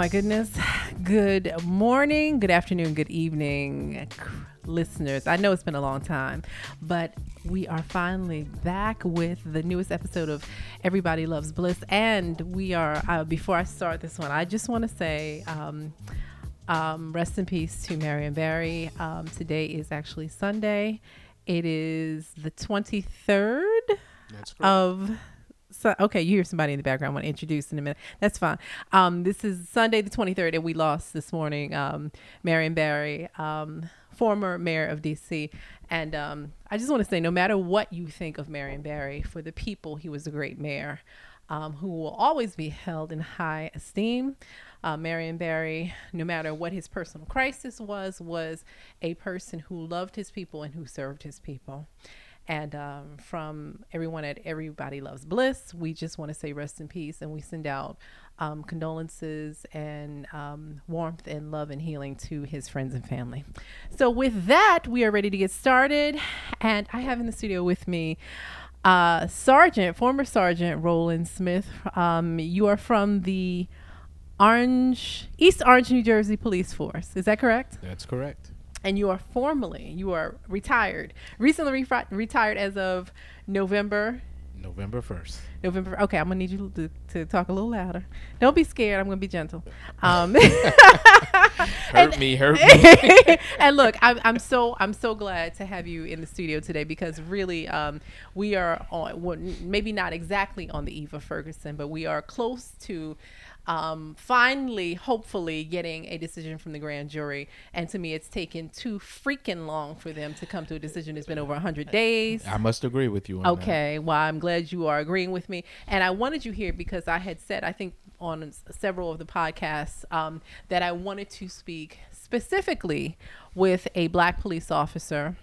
my goodness. Good morning, good afternoon, good evening, listeners. I know it's been a long time, but we are finally back with the newest episode of Everybody Loves Bliss. And we are, uh, before I start this one, I just want to say, um, um, rest in peace to Marion Barry. Um, today is actually Sunday. It is the 23rd of so, okay, you hear somebody in the background. I want to introduce in a minute. That's fine. Um, this is Sunday the 23rd, and we lost this morning um, Marion Barry, um, former mayor of D.C. And um, I just want to say, no matter what you think of Marion Barry, for the people, he was a great mayor um, who will always be held in high esteem. Uh, Marion Barry, no matter what his personal crisis was, was a person who loved his people and who served his people. And um, from everyone at Everybody Loves Bliss, we just want to say rest in peace. And we send out um, condolences and um, warmth and love and healing to his friends and family. So, with that, we are ready to get started. And I have in the studio with me uh, Sergeant, former Sergeant Roland Smith. Um, you are from the Orange, East Orange, New Jersey Police Force. Is that correct? That's correct and you are formally you are retired recently re- retired as of november november 1st november okay i'm gonna need you to, to talk a little louder. Don't be scared i'm gonna be gentle. Um, hurt me hurt me. And look I'm, I'm so i'm so glad to have you in the studio today because really um, we are on well, maybe not exactly on the eve of ferguson but we are close to um, finally, hopefully, getting a decision from the grand jury. And to me, it's taken too freaking long for them to come to a decision. It's been over 100 days. I must agree with you okay, that. well, I'm glad you are agreeing with me. And I wanted you here because I had said, I think on several of the podcasts, um, that I wanted to speak specifically with a black police officer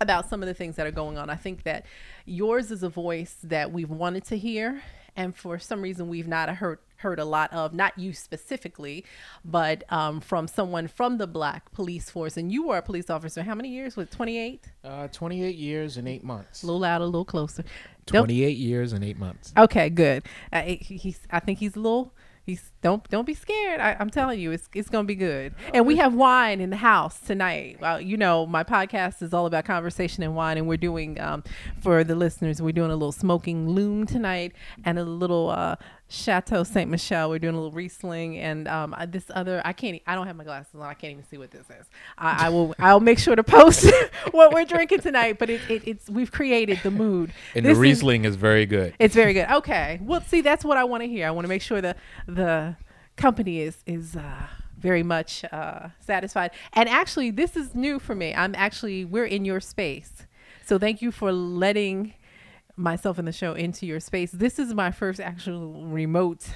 about some of the things that are going on. I think that yours is a voice that we've wanted to hear and for some reason we've not heard heard a lot of, not you specifically, but um, from someone from the black police force. And you were a police officer. How many years? Was 28? Uh, 28 years and eight months. A little louder, a little closer. 28 Don't, years and eight months. Okay, good. Uh, he's, I think he's a little He's don't don't be scared. I, am telling you, it's it's gonna be good. And we have wine in the house tonight. Well, you know, my podcast is all about conversation and wine, and we're doing um, for the listeners, we're doing a little Smoking Loon tonight and a little uh, Chateau Saint Michelle. We're doing a little Riesling and um, this other. I can't. I don't have my glasses on. I can't even see what this is. I, I will. I'll make sure to post what we're drinking tonight. But it, it, it's we've created the mood. And this the Riesling is, is, very good. It's very good. Okay. Well, see, that's what I want to hear. I want to make sure the the company is is. Uh, very much uh, satisfied. And actually, this is new for me. I'm actually, we're in your space. So thank you for letting myself and the show into your space. This is my first actual remote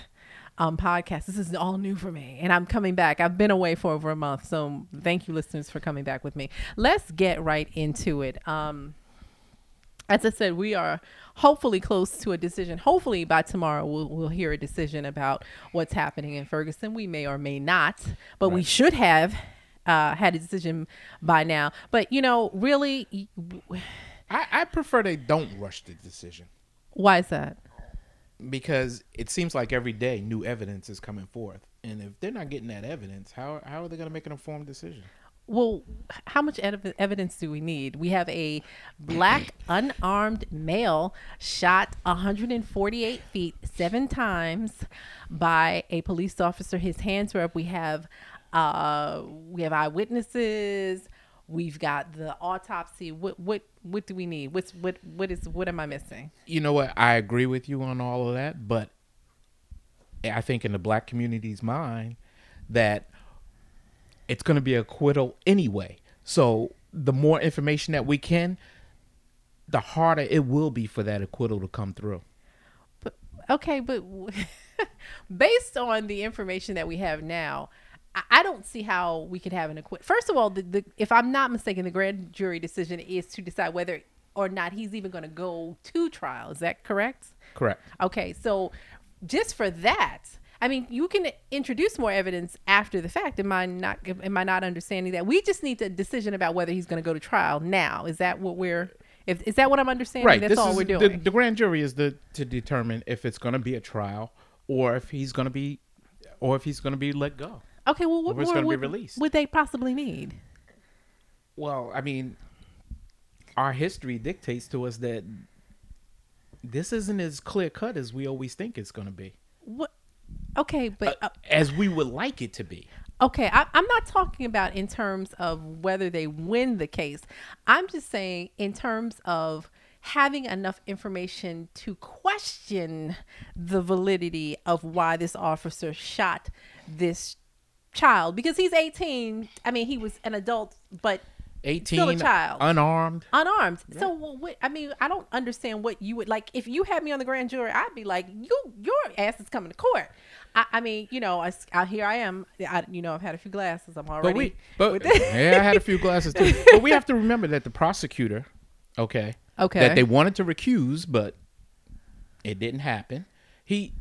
um, podcast. This is all new for me, and I'm coming back. I've been away for over a month, so thank you, listeners, for coming back with me. Let's get right into it. Um, as I said, we are hopefully close to a decision. Hopefully by tomorrow we'll, we'll hear a decision about what's happening in Ferguson. We may or may not, but right. we should have uh, had a decision by now. But you know, really I, I prefer they don't rush the decision. Why is that? Because it seems like every day new evidence is coming forth, and if they're not getting that evidence, how how are they going to make an informed decision? Well, how much ev- evidence do we need? We have a black unarmed male shot 148 feet seven times by a police officer. His hands were up. We have uh, we have eyewitnesses. We've got the autopsy. What what what do we need? What's what what is what am I missing? You know what? I agree with you on all of that, but I think in the black community's mind that it's going to be acquittal anyway. So the more information that we can, the harder it will be for that acquittal to come through. But okay, but based on the information that we have now, I don't see how we could have an acquit. First of all, the, the, if I'm not mistaken, the grand jury decision is to decide whether or not he's even going to go to trial. Is that correct? Correct. Okay, so just for that, I mean, you can introduce more evidence after the fact. Am I not? Am I not understanding that? We just need a decision about whether he's going to go to trial now. Is that what we're? If, is that what I'm understanding? Right. That's this all is, we're doing. The, the grand jury is the to determine if it's going to be a trial or if he's going to be or if he's going to be let go. Okay, well, what more would, would they possibly need? Well, I mean, our history dictates to us that this isn't as clear cut as we always think it's going to be, What? Okay, but uh, as we would like it to be. Okay, I, I'm not talking about in terms of whether they win the case. I'm just saying in terms of having enough information to question the validity of why this officer shot this child because he's 18. I mean, he was an adult, but 18, Still a child. unarmed. unarmed. So what, I mean, I don't understand what you would like. If you had me on the grand jury, I'd be like, you, your ass is coming to court. I, I mean, you know, I, I, here I am. I, you know, I've had a few glasses. I'm already. But we, but with- yeah, I had a few glasses too. But we have to remember that the prosecutor, okay, Okay. that they wanted to recuse, but it didn't happen. He,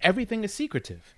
everything is secretive.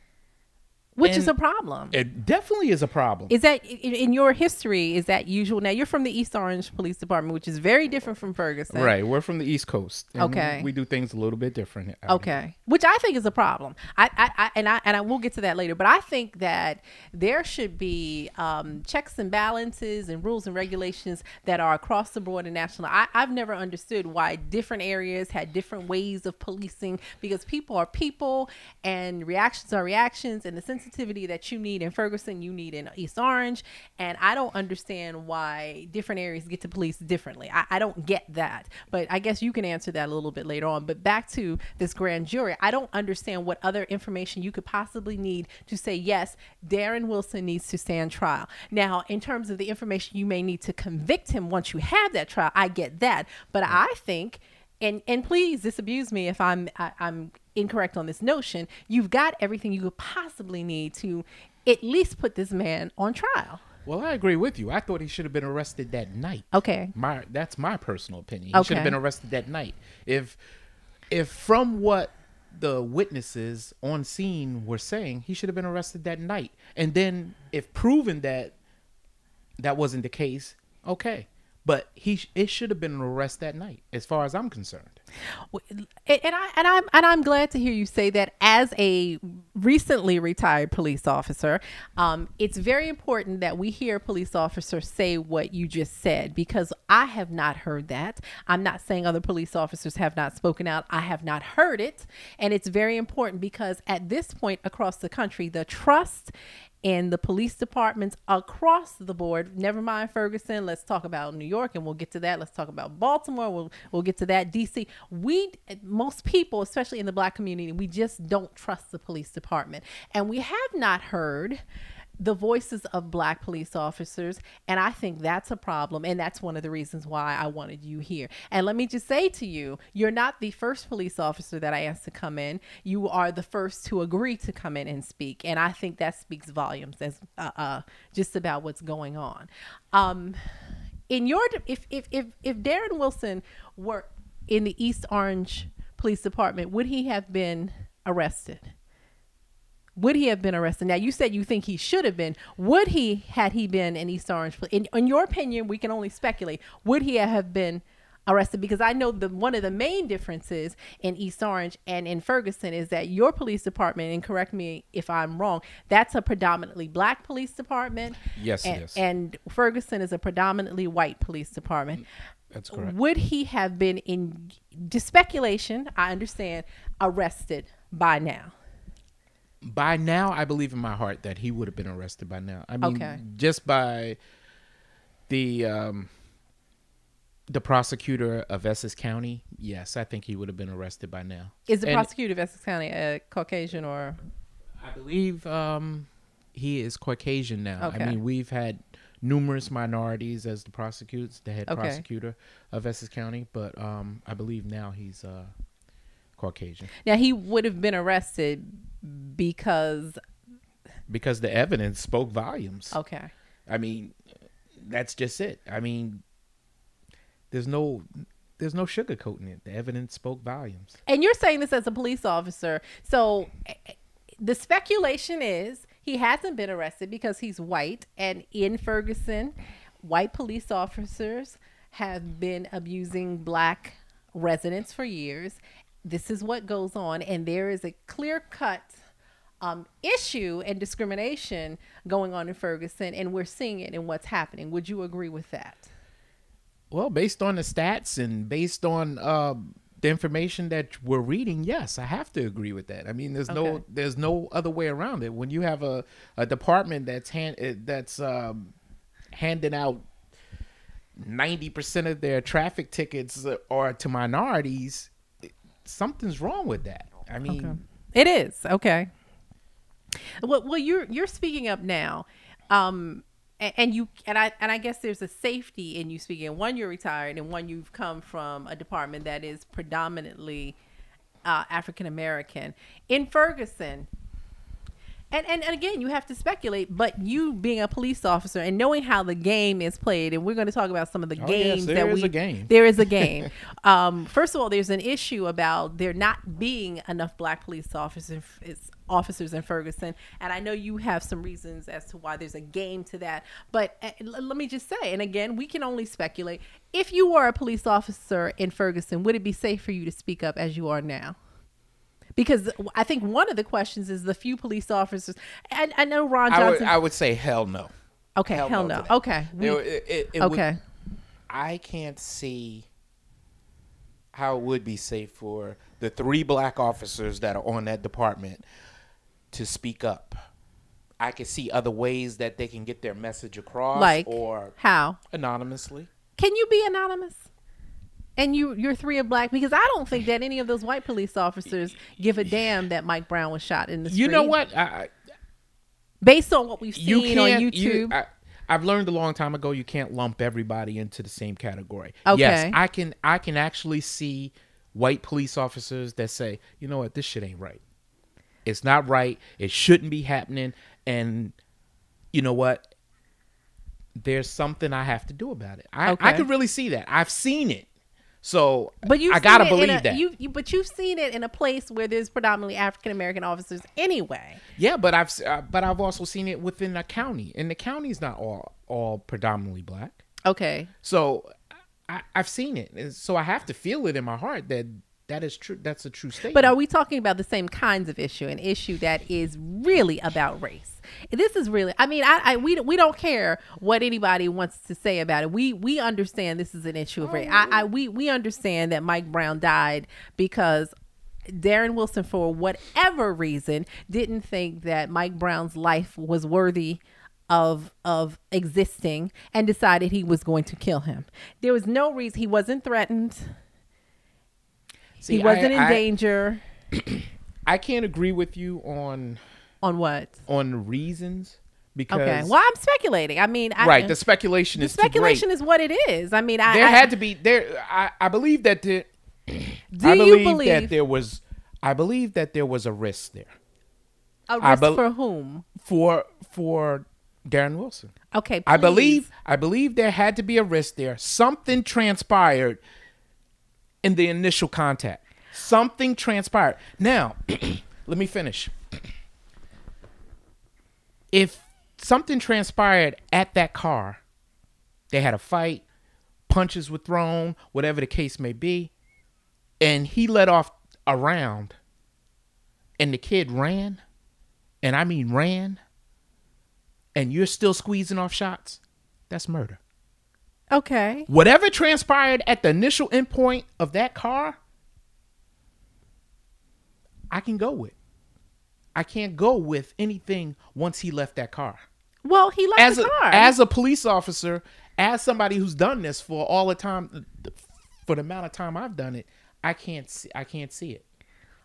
Which is a problem. It definitely is a problem. Is that in, your history? Is that usual? Now you're from the East Orange Police Department, which is very different from Ferguson. right, we're from the East Coast. and Okay. we do things a little bit different. here. Okay, which I think is a problem. I, I, I and I and I will get to that later. But I think that there should be um, checks and balances and rules and regulations that are across the board and national. I, I've never understood why different areas had different ways of policing because people are people and reactions are reactions, and the sensitivity that you need in Ferguson, you need in East Orange, and I don't understand why different areas get to police differently. I, I don't get that, but I guess you can answer that a little bit later on. But back to this grand jury, I don't understand what other information you could possibly need to say yes, Darren Wilson needs to stand trial. Now, in terms of the information you may need to convict him once you have that trial, I get that, but I think and and please disabuse me if I'm I, I'm incorrect on this notion. You've got everything you could possibly need to at least put this man on trial. Well, I agree with you. I thought he should have been arrested that night. Okay. My that's my personal opinion. He should have been arrested that night. If if from what the witnesses on scene were saying, he should have been arrested that night. And then if proven that that wasn't the case, okay. But he it should have been an arrest that night as far as I'm concerned. and I and I'm and I'm glad to hear you say that as a recently retired police officer. Um, it's very important that we hear police officer say what you just said because I have not heard that. I'm not saying other police officers have not spoken out. I have not heard it, and it's very important because at this point across the country, the trust in the police departments across the board. Never mind Ferguson. Let's talk about New York, and we'll get to that. Let's talk about Baltimore. We'll we'll get to that. DC. We most people, especially in the black community, we just don't trust the police department, and we have not heard the voices of black police officers and i think that's a problem and that's one of the reasons why i wanted you here. And let me just say to you you're not the first police officer that i asked to come in. You are the first to agree to come in and speak and i think that speaks volumes as uh, uh, just about what's going on. Um, in your if, if if if darren wilson were in the east orange police department would he have been arrested would he have been arrested? Now you said you think he should have been. Would he, had he been in East Orange? In, in your opinion, we can only speculate. Would he have been arrested? Because I know the one of the main differences in East Orange and in Ferguson is that your police department, and correct me if I'm wrong, that's a predominantly black police department. Yes, and, is. And Ferguson is a predominantly white police department. That's correct. Would he have been in just speculation? I understand arrested by now. By now i believe in my heart that he would have been arrested by now i mean Okay. just by the um the prosecutor of essex county yes i think he would have been arrested by now Is the And prosecutor of Essex County a Caucasian or i believe um he is caucasian now Okay. i mean we've had numerous minorities as the prosecutors the head Okay. prosecutor of essex county but um i believe now he's uh caucasian now he would have been arrested because because the evidence spoke volumes okay I mean, that's just it. I mean, there's no there's no sugarcoating it. The evidence spoke volumes. and you're saying this as a police officer so the speculation is he hasn't been arrested because he's white and in Ferguson white police officers have been abusing black residents for years this is what goes on and there is a clear cut um, issue and discrimination going on in Ferguson, and we're seeing it in what's happening. Would you agree with that? Well, based on the stats and based on uh, the information that we're reading, yes, I have to agree with that. I mean, there's no there's no other way around it. When you have a, a department that's hand eh, that's um, handing out ninety percent of their traffic tickets uh, are to minorities, it- something's wrong with that. I mean, It is okay. Well, well, you're you're speaking up now, um, a- and you and I and I guess there's a safety in you speaking. One, you're retired, and one, you've come from a department that is predominantly uh, African American in Ferguson. And, and, and again, you have to speculate, but you being a police officer and knowing how the game is played, and we're going to talk about some of the Oh, yes, games there that is we a game. there is a game. um, first of all, there's an issue about there not being enough black police officers officers in Ferguson, and I know you have some reasons as to why there's a game to that. But uh, l- let me just say, and again, we can only speculate. If you were a police officer in Ferguson, would it be safe for you to speak up as you are now? Because I think one of the questions is the few police officers. And I know Ron I would Johnson. I would say hell no. okay, hell, hell no. no. Okay, we- It- it- it- it would- okay. I can't see how it would be safe for the three black officers that are on that department to speak up. I can see other ways that they can get their message across, Like or how? anonymously. Can you be anonymous? And you you're three of black because I don't think that any of those white police officers give a damn that Mike Brown was shot in the street. You know what? I, I- Based on what we've you seen on can't. YouTube. You, I, I've learned a long time ago you can't lump everybody into the same category. Okay. Yes, I can. I can actually see white police officers that say, you know what, this shit ain't right. It's not right. It shouldn't be happening. And you know what? There's something I have to do about it. I, I Okay. can really see that. I've seen it. So but you I gotta believe a, that. You, you but you've seen it in a place where there's predominantly African American officers anyway. Yeah, but I've uh, but I've also seen it within a county, and the county is not all all predominantly black. Okay. So I, I've seen it, and so I have to feel it in my heart that that is true. That's a true statement. But are we talking about the same kinds of issue, an issue that is really about race? This is really, I mean, I, I we we don't care what anybody wants to say about it. We we understand this is an issue of race. I, I we we understand that Mike Brown died because Darren Wilson, for whatever reason, didn't think that Mike Brown's life was worthy of of existing and decided he was going to kill him. There was no reason he wasn't threatened. See, he wasn't I- in I- danger. I can't agree with you on On what? on reasons because Okay. Well, I'm speculating. I mean, I, right, the speculation the is speculation is what it is. I mean, I. There I- had to be there. I, I believe that there. Do I you believe, believe that there was. I believe that there was a risk there a risk bel- for whom? for for Darren Wilson. Okay. I believe I believe there had to be a risk there. Something transpired in the initial contact. Something transpired. Now, let me finish. If something transpired at that car, they had a fight, punches were thrown, whatever the case may be, and he let off a round and the kid ran, and I mean ran, and you're still squeezing off shots, that's murder. Okay. Whatever transpired at the initial endpoint of that car, I can go with. I can't go with anything once he left that car. Well, he left As the a, car. as a police officer, as somebody who's done this for all the time, for the amount of time I've done it, I can't see. I can't see it,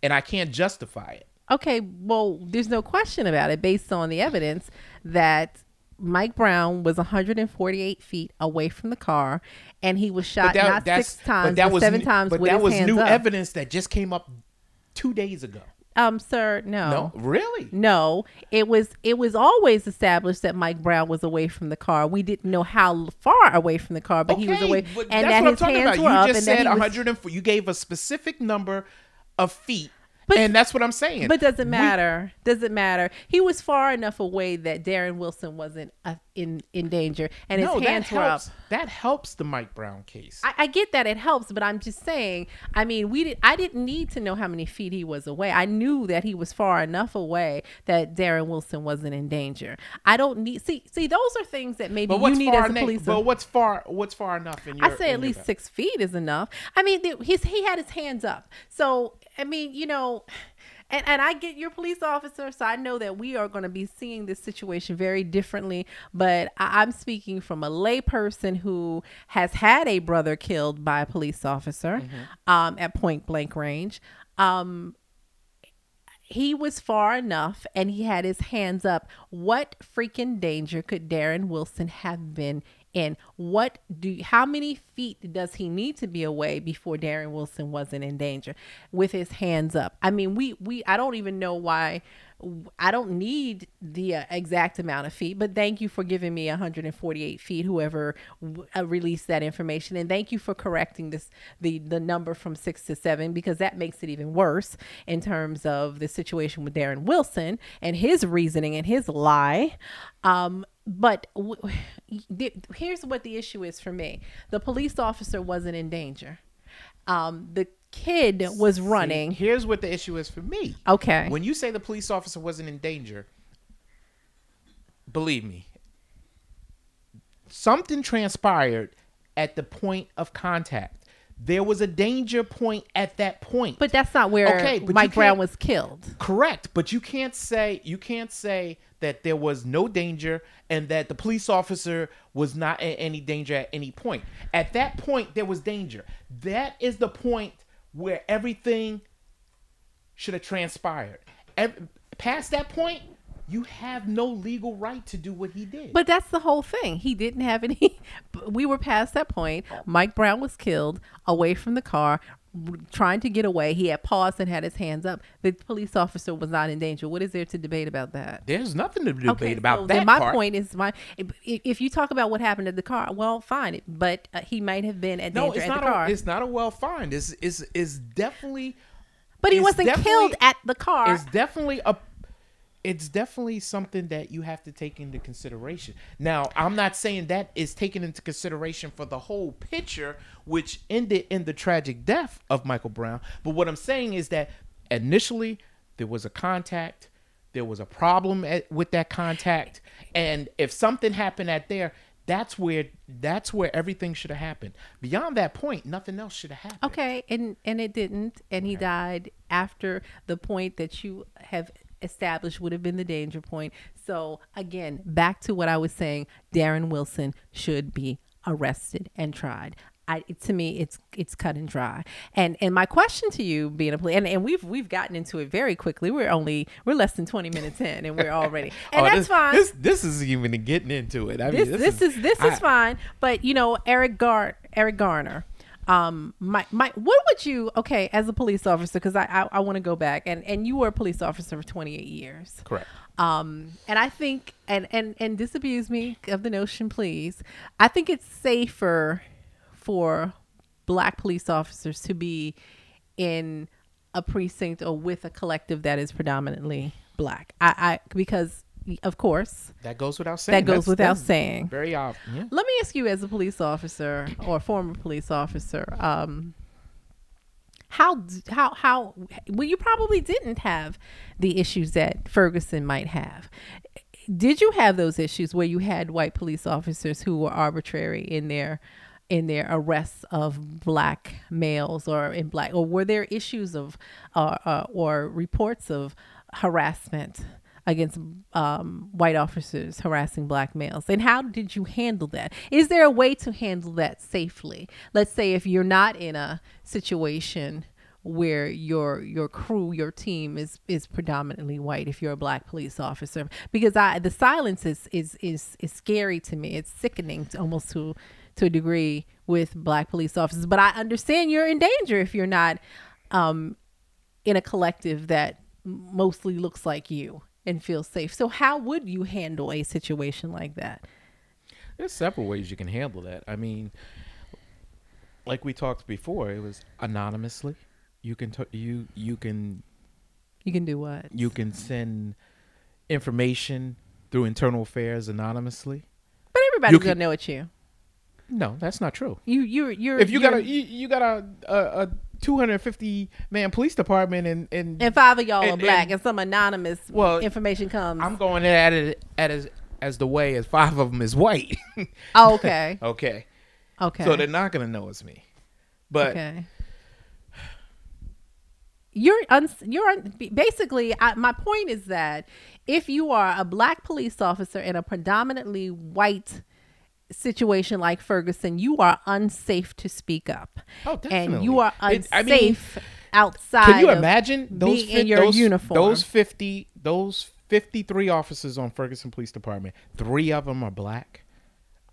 and I can't justify it. okay. Well, there's no question about it based on the evidence that Mike Brown was 148 feet away from the car, and he was shot not six times, but, seven new- times But that was new up. evidence that just came up two days ago. Um, sir, no. No, really. No, it was it was always established that Mike Brown was away from the car. We didn't know how far away from the car, but he was away, but and that's that what I'm his talking hands about. were You up, just and that said he was- 104. You gave a specific number of feet, But- and that's what I'm saying. But doesn't We- matter. Doesn't matter. He was far enough away that Darren Wilson wasn't uh, in in danger, and his no, that hands were up. That helps the Mike Brown case. I, I get that it helps, but I'm just saying. I mean, we did. I didn't need to know how many feet he was away. I knew that he was far enough away that Darren Wilson wasn't in danger. I don't need. See, see, those are things that maybe you need as a na- police. But what's far? What's far enough in your? I say at least six feet is enough. I mean, the, his he had his hands up. So I mean, you know, and and I get your police officer, so I know that we are going to be seeing this situation very differently. But I, I'm speaking from a layperson who has had a brother killed by a police officer um, at point blank range. Um, he was far enough and he had his hands up. What freaking danger could Darren Wilson have been in? What do how many feet does he need to be away before Darren Wilson wasn't in danger with his hands up? I mean, we we I don't even know why I don't need the uh, exact amount of feet, but thank you for giving me 148 feet. Whoever w- uh, released that information, and thank you for correcting this the the number from six to seven because that makes it even worse in terms of the situation with Darren Wilson and his reasoning and his lie. Um, but w- here's what the issue is for me: the police officer wasn't in danger. Um, the kid was See, running. here's what the issue is for me. Okay. When you say the police officer wasn't in danger, believe me, something transpired at the point of contact. There was a danger point at that point. But that's not where Okay, Mike Brown was killed. Correct, but you can't say you can't say that there was no danger and that the police officer was not in any danger at any point. At that point, there was danger. That is the point where everything should have transpired. Ev- past that point, you have no legal right to do what he did. But that's the whole thing. He didn't have any. We were past that point. Oh. Mike Brown was killed away from the car, trying to get away. He had paused and had his hands up. The police officer was not in danger. What is there to debate about that? There's nothing to debate about so that my part. point is my. If, you talk about what happened at the car, well, fine, but uh, he might have been at no, danger it's at not. the car. A, it's not a well find. It's is is definitely. but he wasn't killed at the car. It's definitely a. It's definitely something that you have to take into consideration. Now, I'm not saying that is taken into consideration for the whole picture, which ended in the tragic death of Michael Brown. But what I'm saying is that initially there was a contact, there was a problem at, with that contact, and if something happened at there, that's where that's where everything should have happened. Beyond that point, nothing else should have happened. Okay, and and it didn't, and he died after the point that you have established would have been the danger point. So again, back to what I was saying, Darren Wilson should be arrested and tried. I, to me, it's it's cut and dry. And and my question to you, being a police, and, and we've we've gotten into it very quickly. We're only we're less than twenty minutes in, and we're already, and Oh, that's this, fine This this is even getting into it. I this, mean, this, is, this is fine. But you know, Eric Gar Eric Garner. Um, my, my, what would you, okay, as a police officer, because I, I, I want to go back and, and you were a police officer for 28 years. Correct. Um, and I think, and, and, and disabuse me of the notion, please. I think it's safer for black police officers to be in a precinct or with a collective that is predominantly black. I, I, because of course, That goes without saying. that goes That's- without that's saying. Very obvious. Yeah. Let me ask you, as a police officer or former police officer, um, how how how well you probably didn't have the issues that Ferguson might have. Did you have those issues where you had white police officers who were arbitrary in their in their arrests of black males or in black or were there issues of uh, uh, or reports of harassment against um, white officers harassing black males? And how did you handle that? Is there a way to handle that safely? Let's say if you're not in a situation where your your crew your team is is predominantly white if you're a black police officer because i the silence is is is, is scary to me. It's sickening to, almost to to a degree with black police officers but i understand you're in danger if you're not um in a collective that mostly looks like you and feels safe. So how would you handle a situation like that? There's several ways you can handle that. I mean, like we talked before, it was anonymously. You can t- you you can You can do what? you can send information through internal affairs anonymously. But everybody's can- gonna know it's you. No, that's not true. You you you're If you you're, got a you, you got a a, a 250 man police department and and and five of y'all are black, and- and, some anonymous Well, information comes. I'm going at it at as as the way as five of them is white. Oh, okay, okay, okay, so they're not gonna know it's me. But okay. You're un- you're un- basically. I, my point is that if you are a black police officer in a predominantly white situation like Ferguson, you are unsafe to speak up. Oh, and you are It- unsafe I mean, outside. can you imagine those being in your those, uniform? those 50 those 53 officers on Ferguson Police Department, 3 of them are black.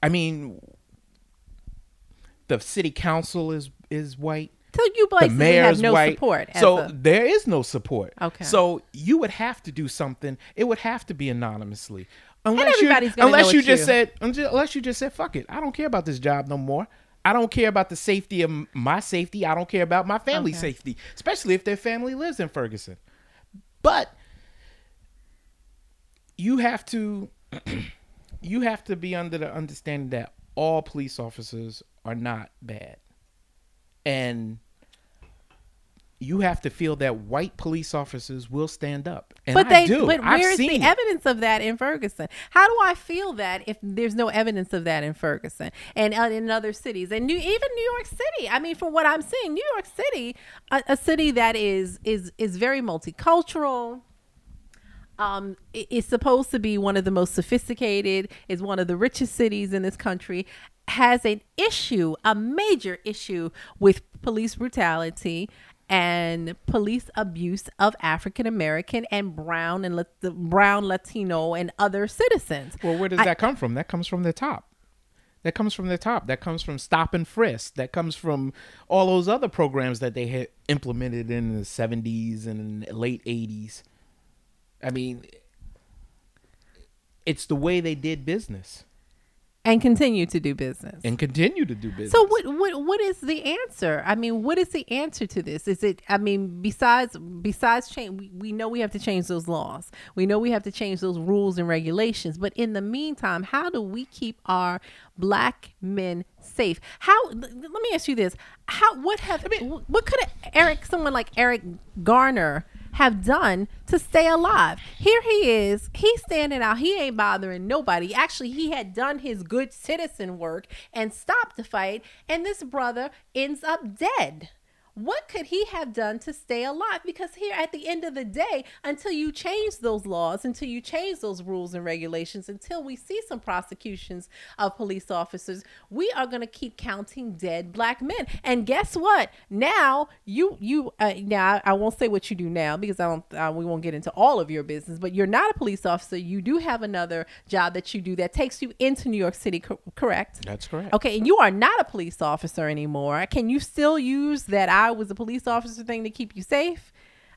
I mean the city council is is white. So you basically mayor's have no white. support. So a- there is no support. Okay. So you would have to do something. It would have to be anonymously. Unless you, unless you just you. said, unless you just said, fuck it, I don't care about this job no more. I don't care about the safety of my safety. I don't care about my family's Okay. safety, especially if their family lives in Ferguson. But you have to, you have to be under the understanding that all police officers are not bad, and you have to feel that white police officers will stand up. And but I they, do. but where's the it. evidence of that in Ferguson? How do I feel that if there's no evidence of that in Ferguson and uh, in other cities and New, even New York City? I mean, from what I'm seeing, New York City, a, a city that is is is very multicultural. Um, i- is supposed to be one of the most sophisticated, is one of the richest cities in this country, has an issue, a major issue with police brutality and police abuse of African American and brown and the brown Latino and other citizens. Well, where does I- that come from? That comes from the top. That comes from the top. That comes from stop and frisk. That comes from all those other programs that they had implemented in the 70s and late 80s. I mean, it's the way they did business and continue to do business. and continue to do business. So what what what is the answer? I mean, what is the answer to this? Is it I mean, besides besides change we, we know we have to change those laws. We know we have to change those rules and regulations, but in the meantime, how do we keep our black men safe? How l- let me ask you this. How what have what could Eric someone like Eric Garner have done to stay alive. Here he is. He's standing out. He ain't bothering nobody. Actually, he had done his good citizen work and stopped the fight, and this brother ends up dead. What could he have done to stay alive? Because here at the end of the day, until you change those laws, until you change those rules and regulations, until we see some prosecutions of police officers, we are going to keep counting dead black men. And guess what? Now you you uh, now I won't say what you do now because I don't uh, we won't get into all of your business. But you're not a police officer. You do have another job that you do that takes you into New York City. Co- correct? That's correct. Okay, and you are not a police officer anymore. Can you still use that I was a police officer thing to keep you safe?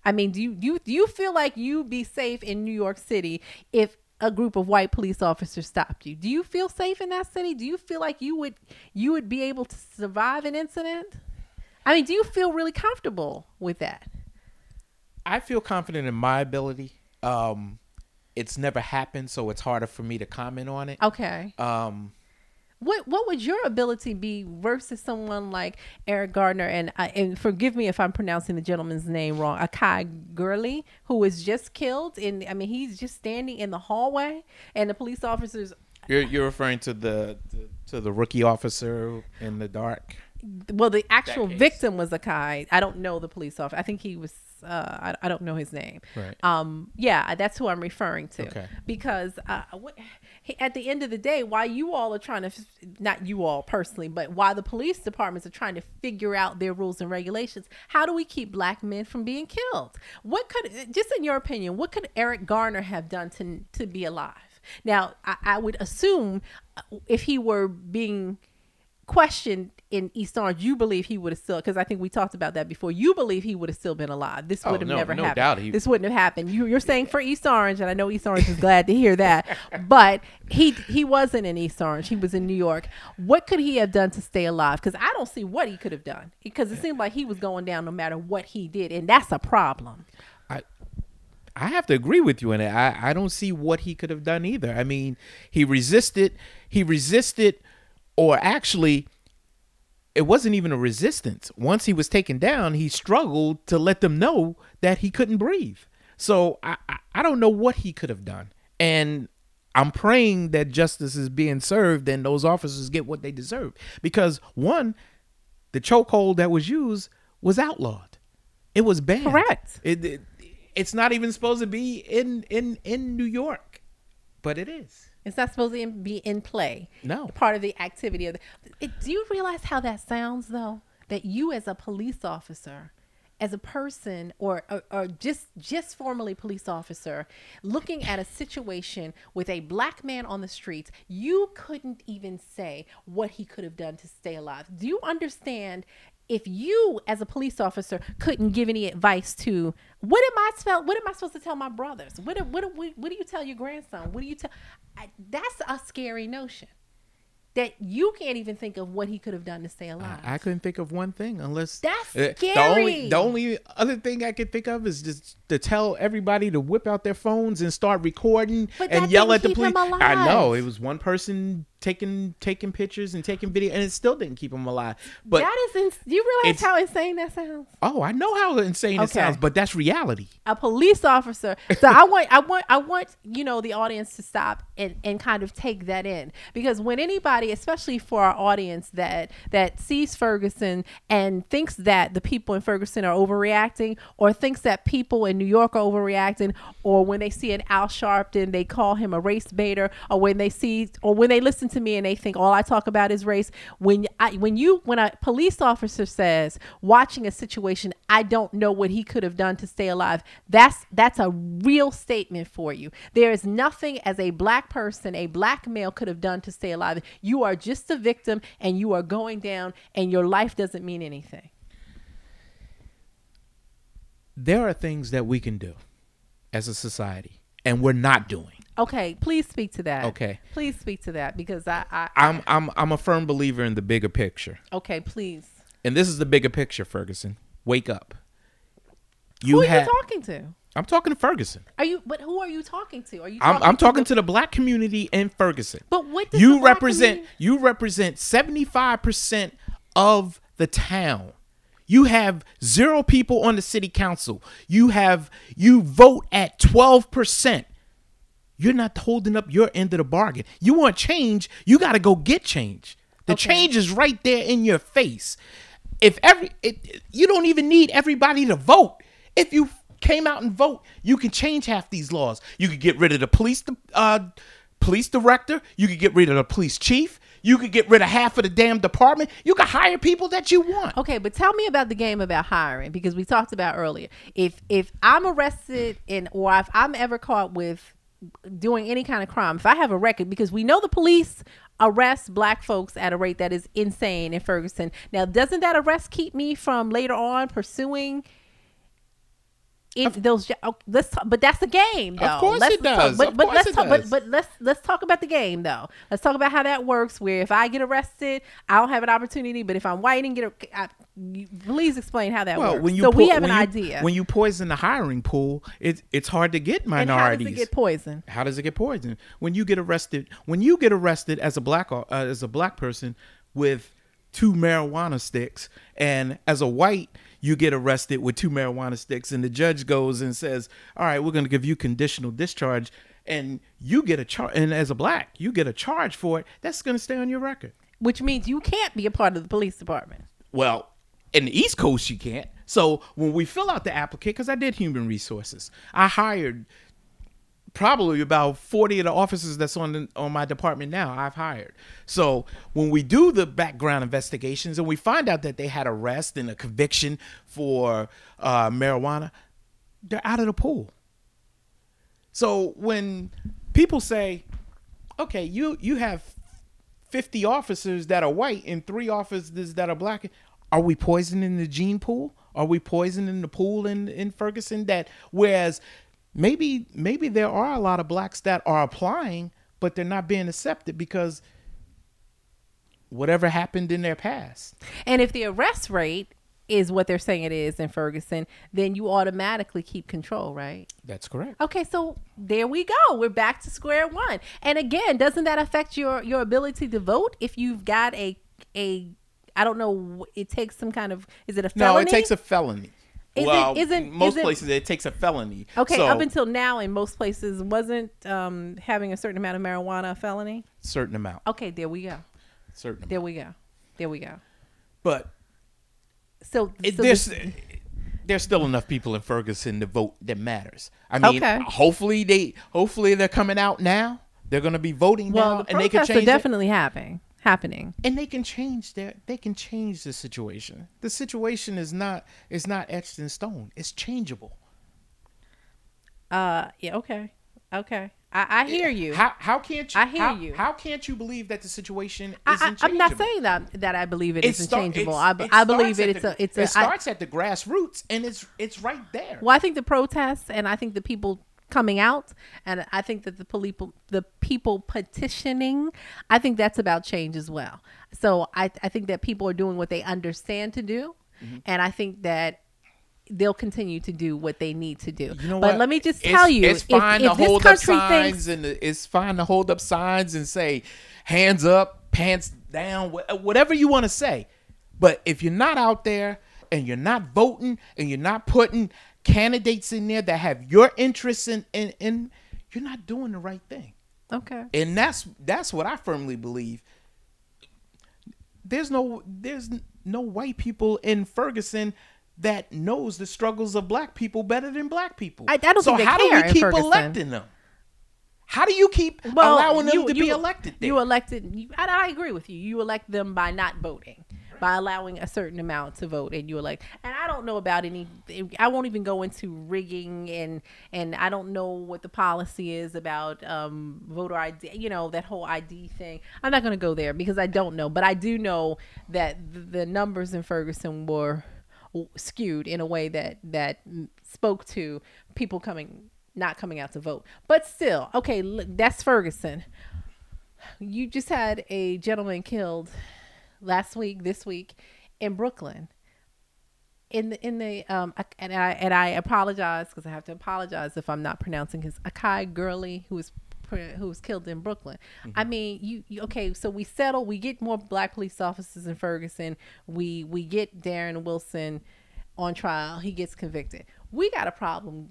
I mean, do you do you, do you feel like you'd be safe in New York City if a group of white police officers stopped you? Do you feel safe in that city? Do you feel like you would you would be able to survive an incident? I mean, do you feel really comfortable with that? I feel confident in my ability. Um, it's never happened, so it's harder for me to comment on it. Okay. Um, What what would your ability be versus someone like Eric Garner and uh, and forgive me if I'm pronouncing the gentleman's name wrong, Akai Gurley, who was just killed in I mean he's just standing in the hallway and the police officers you're you're referring to the, the to the rookie officer in the dark. well the actual victim was Akai. I don't know the police officer. I think he was uh, I, I don't know his name. Right. Um, yeah, that's who I'm referring to. Okay. Because uh, what, he- at the end of the day, why you all are trying to, not you all personally, but why the police departments are trying to figure out their rules and regulations, how do we keep black men from being killed? What could, just in your opinion, what could Eric Garner have done to to be alive? Now, I, I would assume uh, if he were being questioned in East Orange, you believe he would have still, because I think we talked about that before. You believe he would have still been alive. This Oh, would have no- never no happened. doubt he- this wouldn't have happened. You, you're saying for East Orange, and I know East Orange is glad to hear that, but he he wasn't in East Orange. He was in New York. What could he have done to stay alive? Because I don't see what he could have done. Because it seemed like he was going down no matter what he did, and that's a problem. I I have to agree with you in it. I, I don't see what he could have done either. I mean, he resisted, he resisted, or actually, it wasn't even a resistance. Once he was taken down, he struggled to let them know that he couldn't breathe. So I, I, I don't know what he could have done. And I'm praying that justice is being served and those officers get what they deserve. Because one, the chokehold that was used was outlawed. It was banned. Correct. It, it it's not even supposed to be in in in New York, but it is. It's not supposed to be in play. No. Part of the activity of the. It, do you realize how that sounds, though? That you, as a police officer, as a person, or, or or just just formerly police officer, looking at a situation with a black man on the streets, you couldn't even say what he could have done to stay alive. Do you understand? If you, as a police officer, couldn't give any advice to what am I spell? What am I supposed to tell my brothers? What do- what what, what do you tell your grandson? What do you tell? I, that's a scary notion that you can't even think of what he could have done to stay alive. I, I couldn't think of one thing unless That's uh, The only scary. the only other thing I could think of is just to tell everybody to whip out their phones and start recording But and yell at the police. I know it was one person taking taking pictures and taking video, and it still didn't keep him alive. But that is, ins- you realize how insane that sounds? oh, I know how insane it sounds, but that's reality. a police officer. So I want, I want, I want you know the audience to stop and, and kind of take that in because when anybody, especially for our audience that that sees Ferguson and thinks that the people in Ferguson are overreacting, or thinks that people in New York are overreacting, or when they see an Al Sharpton, they call him a race baiter, or when they see, or when they listen to me and they think all I talk about is race. When I, when you, when a police officer says, watching a situation, I don't know what he could have done to stay alive. That's that's a real statement for you. There is nothing as a black person, a black male could have done to stay alive. You are just a victim and you are going down and your life doesn't mean anything. There are things that we can do as a society, and we're not doing. Okay, please speak to that. Okay. Please speak to that because I, I I'm I'm I'm a firm believer in the bigger picture. okay, please. And this is the bigger picture, Ferguson. Wake up. who are you talking to? I'm talking to Ferguson. Are you but who are you talking to? Are you I'm, I'm talking the- to the black community in Ferguson. But what you represent community- you represent 75% of the town. You have zero people on the city council. You have you vote at 12%. You're not holding up your end of the bargain. You want change, you got to go get change. The Okay. change is right there in your face. If every it, you don't even need everybody to vote. If you came out and vote, you can change half these laws. You could get rid of the police uh police director, you could get rid of the police chief, you could get rid of half of the damn department. You could hire people that you want. Okay, but tell me about the game about hiring because we talked about earlier. If if I'm arrested in or if I'm ever caught with doing any kind of crime, if I have a record, because we know the police arrest black folks at a rate that is insane in Ferguson. Now, doesn't that arrest keep me from later on pursuing? In those, oh, let's talk, but that's the game, though. Of course let's it talk- does. but Of but course let's it talk, does. but but let's let's talk about the game though. Let's talk about how that works. Where if I get arrested, I don't have an opportunity, but if I'm white and get a, I, please explain how that Well, works. when you so we po- have an when you- idea. When you poison the hiring pool, it's it's hard to get and how does minorities. it get poisoned? How does it get poisoned? When you get arrested, when you get arrested as a black uh, as a black person with two marijuana sticks, and as a white you get arrested with two marijuana sticks, and the judge goes and says, "All right, we're going to give you conditional discharge," and you get a charge, and as a black you get a charge for it. That's going to stay on your record. Which means you can't be a part of the police department. Well, in the East Coast, you can't. So when we fill out the application, because I did human resources, I hired probably about 40 of the officers that's on the, on my department now I've hired. So when we do the background investigations and we find out that they had arrest and a conviction for uh, marijuana, they're out of the pool. So when people say, "Okay, you you have 50 officers that are white and 3 officers that are black," are we poisoning the gene pool? Are we poisoning the pool in in Ferguson that whereas maybe maybe there are a lot of blacks that are applying but they're not being accepted because whatever happened in their past. And if the arrest rate is what they're saying it is in Ferguson, then you automatically keep control, right? That's correct. Okay, so there we go. We're back to square one. And again, doesn't that affect your your ability to vote if you've got a a I don't know. It takes some kind of. Is it a felony? No, it takes a felony. Is well, it, isn't most isn't, places it takes a felony. Okay, So, up until now, in most places, wasn't um, having a certain amount of marijuana a felony? Certain amount. Okay, there we go. Certain amount. There we go. There we go. But So, it, so there's this- there's still enough people in Ferguson to vote that matters. I mean, Okay. hopefully they hopefully they're coming out now. They're going to be voting well, now, the and they can protests are change it. definitely happening. Happening. and they can change their they can change the situation. The situation is not is not etched in stone. It's changeable. Uh, yeah. Okay. Okay. I, I hear you. How how can't you? I hear how, you. How can't you believe that the situation I, isn't I, I'm not saying that that I believe it It isn't start- changeable. I, it I believe it. It's the- a. It's it a. I- starts at the grassroots, and it's it's right there. Well, I think the protests and I think the people coming out and I think that the people the people petitioning, I think that's about change as well. So I I think that people are doing what they understand to do, Mm-hmm. and I think that they'll continue to do what they need to do. You know but what? let me just It's- tell you, it's fine if to this hold up signs thinks and it's fine to hold up signs and say hands up, pants down, whatever you want to say. But if you're not out there and you're not voting and you're not putting candidates in there that have your interests in, in, in you're not doing the right thing. okay, And that's that's what I firmly believe. There's no there's no white people in Ferguson that knows the struggles of black people better than black people. I- I don't so how do we keep electing them? How do you keep allowing them to be elected there? You elected. You, I, I agree with you. You elect them by not voting, by allowing a certain amount to vote, and you're like, And I don't know about any. I won't even go into rigging, and and I don't know what the policy is about um, voter ID. You know that whole ID thing. I'm not going to go there because I don't know. But I do know that the, numbers in Ferguson were skewed in a way that that spoke to people coming not coming out to vote. But still, okay, that's Ferguson. You just had a gentleman killed last week, this week in Brooklyn. In the in the um and I and I apologize because I have to apologize if I'm not pronouncing his Akai Gurley who was who was killed in Brooklyn. I mean, you, you okay? So we settle. We get more black police officers in Ferguson. We we get Darren Wilson on trial. He gets convicted. We got a problem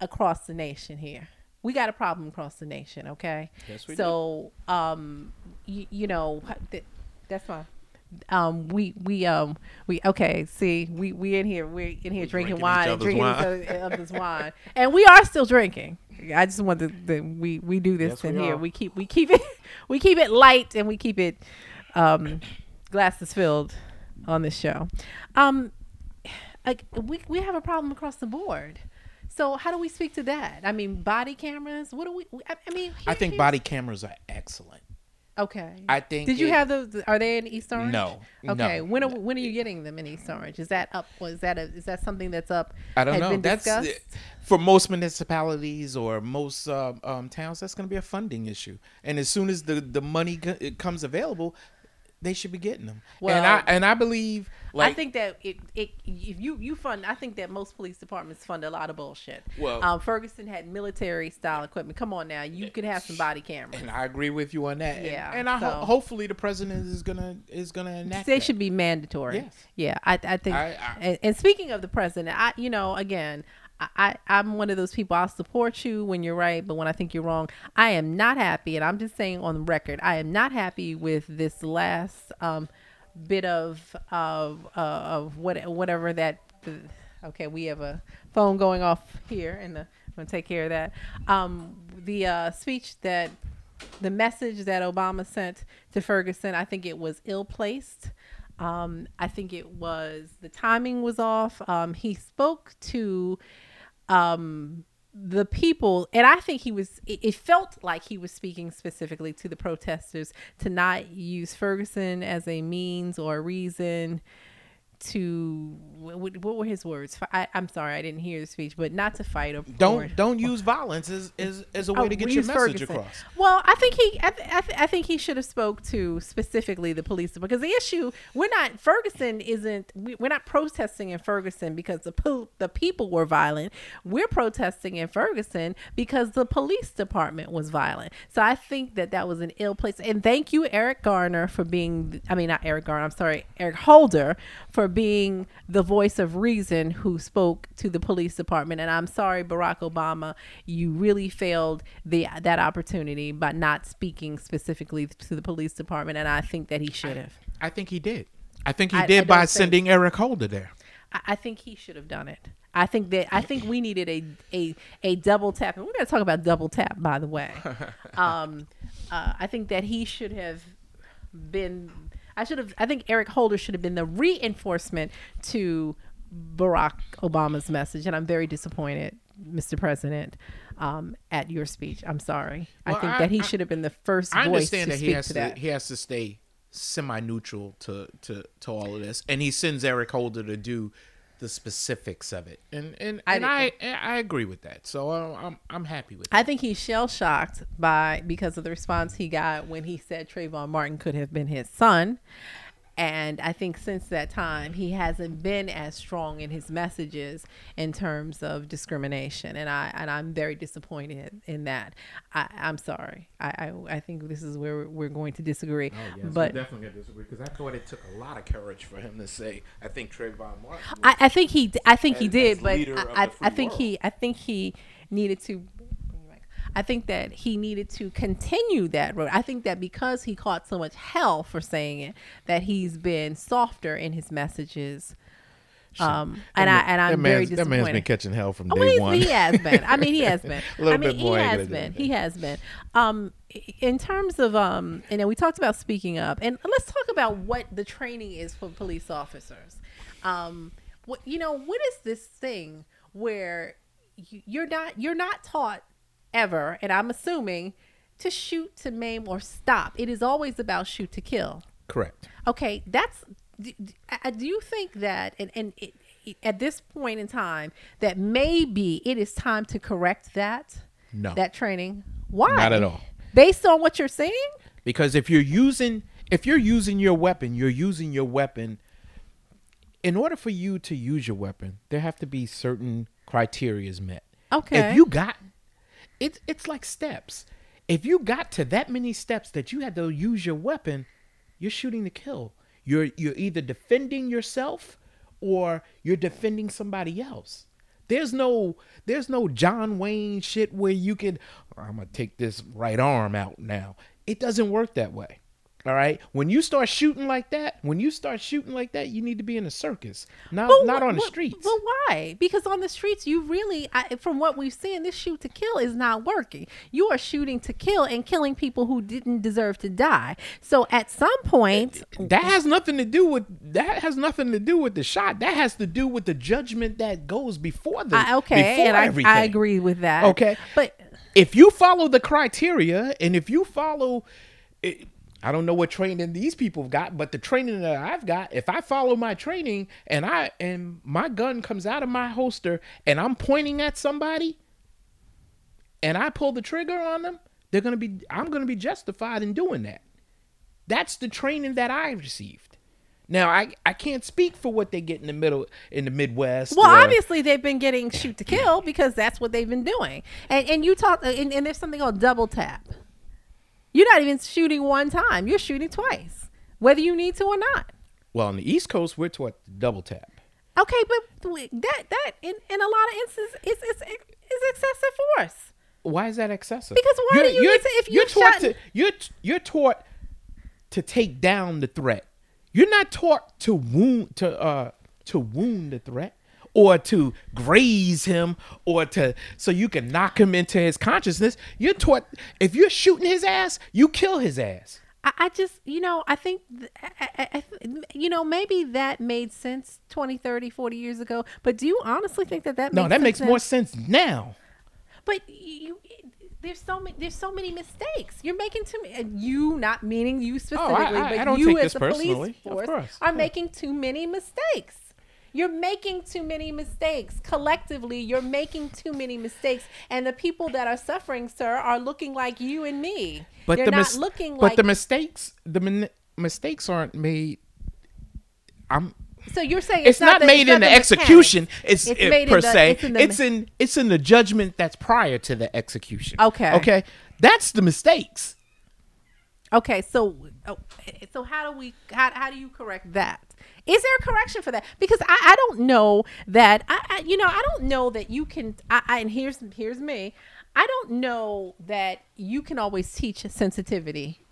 across the nation here. We got a problem across the nation. Okay. Yes, we so um, you, you know th- that's fine. Um, we we um we okay. See, we we in here. We're in here drinking, drinking wine and drinking wine. each other- other's wine, and we are still drinking. I just want to, the we we do this Yes, in we here. are. We keep we keep it we keep it light and we keep it um glasses filled on this show. Um, like we we have a problem across the board. So how do we speak to that? I mean, body cameras. What do we? I, I mean, I think here's- body cameras are excellent. Okay. I think Did you it- have those? Are they in East Orange? No, Okay. no. When are when are you getting them in East Orange? Is that up? Was that a, is that something that's up? I don't know. That's discussed? for most municipalities or most um, um, towns. That's going to be a funding issue. And as soon as the the money it comes available, they should be getting them. and I and I believe like I think that it, it if you you fund I think that most police departments fund a lot of bullshit. Well- um, Ferguson had military style equipment. Come on now, you could have some body cameras. and I agree with you on that. And- Yeah, And, I ho- hopefully the president is gonna is gonna enact. They that. should be mandatory. Yes. Yeah, I, I think. I- I- and, and speaking of the president, I you know again. I, I'm one of those people. I'll support you when you're right, but when I think you're wrong, I am not happy. And I'm just saying on record, I am not happy with this last um, bit of of uh, of what whatever that. Okay, we have a phone going off here, and the, I'm gonna take care of that. Um, the uh, speech that the message that Obama sent to Ferguson, I think it was ill placed. Um, I think it was the timing was off. Um, he spoke to um, the people, and I think he was. It, felt like he was speaking specifically to the protesters to not use Ferguson as a means or a reason to what, what were his words? I, am sorry, I didn't hear the speech, but not to fight or don't or, don't use violence as, as, as a way Oh, to get your message Ferguson. across. Well, I think he, I, th- I, th- I think he should have spoke to specifically the police because the issue we're not Ferguson isn't we, we're not protesting in Ferguson because the po- the people were violent. We're protesting in Ferguson because the police department was violent. So I think that that was an ill place. And thank you, Eric Garner, for being. I mean, not Eric Garner. I'm sorry, Eric Holder for being the voice of reason who spoke to the police department. And I'm sorry, Barack Obama, you really failed the that opportunity by not speaking specifically to the police department. And I think that he should have. I think he did. I think he I- I did don't by sending Eric Holder there. I, I think he should have done it. I think that I think we needed a a, a double tap, and we're going to talk about double tap, by the way. Um, uh, I think that he should have been. I should have. I think Eric Holder should have been the reinforcement to Barack Obama's message, and I'm very disappointed, Mr. President, um, at your speech. I'm sorry. I think I- that he I- should have been the first I voice understand to that he has to to, that. he has to stay semi-neutral to, to to all of this, and he sends Eric Holder to do the specifics of it, and and, I and I didn't- I agree with that. So uh, I'm I'm happy with. That. I think he's shell shocked by because of the response he got when he said Trayvon Martin could have been his son. And I think since that time, he hasn't been as strong in his messages in terms of discrimination, and I and I'm very disappointed in that. I, I'm sorry. I, I I think this is where we're going to disagree. Oh, but definitely gonna disagree because I thought it took a lot of courage for him to say, "I think Trayvon Martin." I, I think he I think he did, but I, I, I think world. he I think he needed to. I think that he needed to continue that road. I think that because he caught so much hell for saying it, that he's been softer in his messages. Um, and I and I'm very disappointed. that man's been catching hell from Oh, day he's- one. He has been. I mean, he has been. A little I mean, bit more he has been. He has been. Um, in terms of um, and then we talked about speaking up, and let's talk about what the training is for police officers. Um, what you know, what is this thing where you, you're not you're not taught ever, and I'm assuming to shoot, to maim, or stop. It is always about shoot to kill. Correct. Okay, that's. Do, do- you think that, and, and it, it- at this point in time, that maybe it is time to correct that? No. That training? Why? Not at all. Based on what you're saying? Because if you're using if you're using your weapon, you're using your weapon in order for you to use your weapon, there have to be certain criterias met. Okay. If you got it's it's like steps. If you got to that many steps that you had to use your weapon, you're shooting to kill. You're you're either defending yourself or you're defending somebody else. There's no there's no John Wayne shit where you can oh, I'm gonna take this right arm out now. It doesn't work that way. All right. When you start shooting like that, when you start shooting like that, you need to be in a circus, not But not on the streets. But why? Because on the streets, you really, I, from what we've seen, this shoot to kill is not working. You are shooting to kill and killing people who didn't deserve to die. So at some point, that has nothing to do with that has nothing to do with the shot. That has to do with the judgment that goes before the I, okay, before and I, everything. I agree with that. Okay. but If you follow the criteria and if you follow it, I don't know what training these people have got, but the training that I've got, if I follow my training and I and my gun comes out of my holster and I'm pointing at somebody and I pull the trigger on them, they're gonna be I'm gonna be justified in doing that. That's the training that I received. Now I, I can't speak for what they get in the middle in the Midwest. Well, or- obviously they've been getting shoot to kill because that's what they've been doing. And and you talk and, and there's something called double tap. You're not even shooting one time. You're shooting twice, whether you need to or not. well on the East Coast we're taught double tap. Okay, but that that in, in a lot of instances is is is excessive force. Why is that excessive? Because why do you you're, need to- if you're taught shot- to you're you're taught to take down the threat. You're not taught to wound to uh to wound the threat or to graze him or to so you can knock him into his consciousness. You're taught if you're shooting his ass, you kill his ass. I, I just, you know, I think, I, I, I, you know, maybe that made sense 20, 30, 40 years ago. But do you honestly think that that No, that makes more sense now. But you, there's so many there's so many mistakes you're making too many and uh, you not meaning you oh, I- specifically I- but I don't you take as this the police personally. Of force are making too many mistakes you're making too many mistakes collectively you're making too many mistakes and the people that are suffering sir are looking like you and me But they're the not mis- looking but like the mistakes the min- mistakes aren't made. I'm. so you're saying It's, not, the- made it's in the, mechanics. execution. It's, It's it- made in per the- se. it's in the it's in it's in the judgment that's prior to the execution. Okay. Okay. That's the mistakes. Okay, so oh, so how do we how, how do you correct that? Is there a correction for that? Because I, I don't know that I, I you know I don't know that you can I, I and here's here's me I don't know that you can always teach sensitivity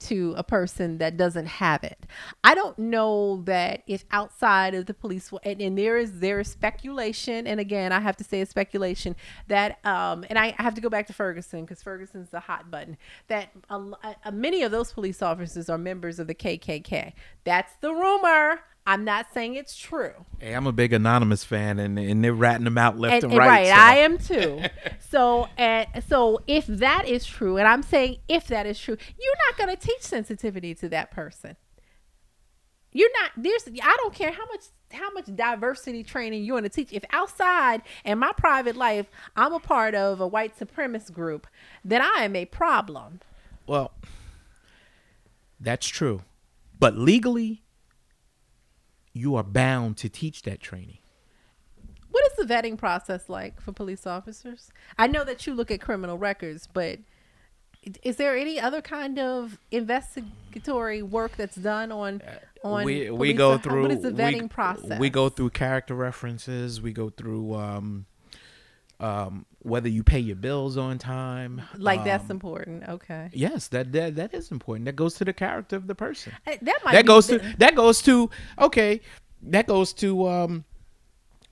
to a person that doesn't have it. I don't know that if outside of the police and, and there is there is speculation and again I have to say it's speculation that um and I, I have to go back to Ferguson because Ferguson's the hot button that a, a, many of those police officers are members of the KKK. That's the rumor. I'm not saying it's true. Hey, I'm a big anonymous fan, and, and they're ratting them out left And, and, and right. right, so- I am too. so, and so if that is true, and I'm saying if that is true, you're not going to teach sensitivity to that person. You're not. There's. I don't care how much how much diversity training you want to teach. If outside in my private life, I'm a part of a white supremacist group, then I am a problem. Well, that's true, but legally, you are bound to teach that training. What is the vetting process like for police officers? I know that you look at criminal records, but is there any other kind of investigatory work that's done on on we we go through what is the we- vetting process? We go through character references. We go through um, um, whether you pay your bills on time. like that's um, important. Okay, Yes, that, that that is important. That goes to the character of the person. That might that be goes the- to that goes to okay. That goes to um,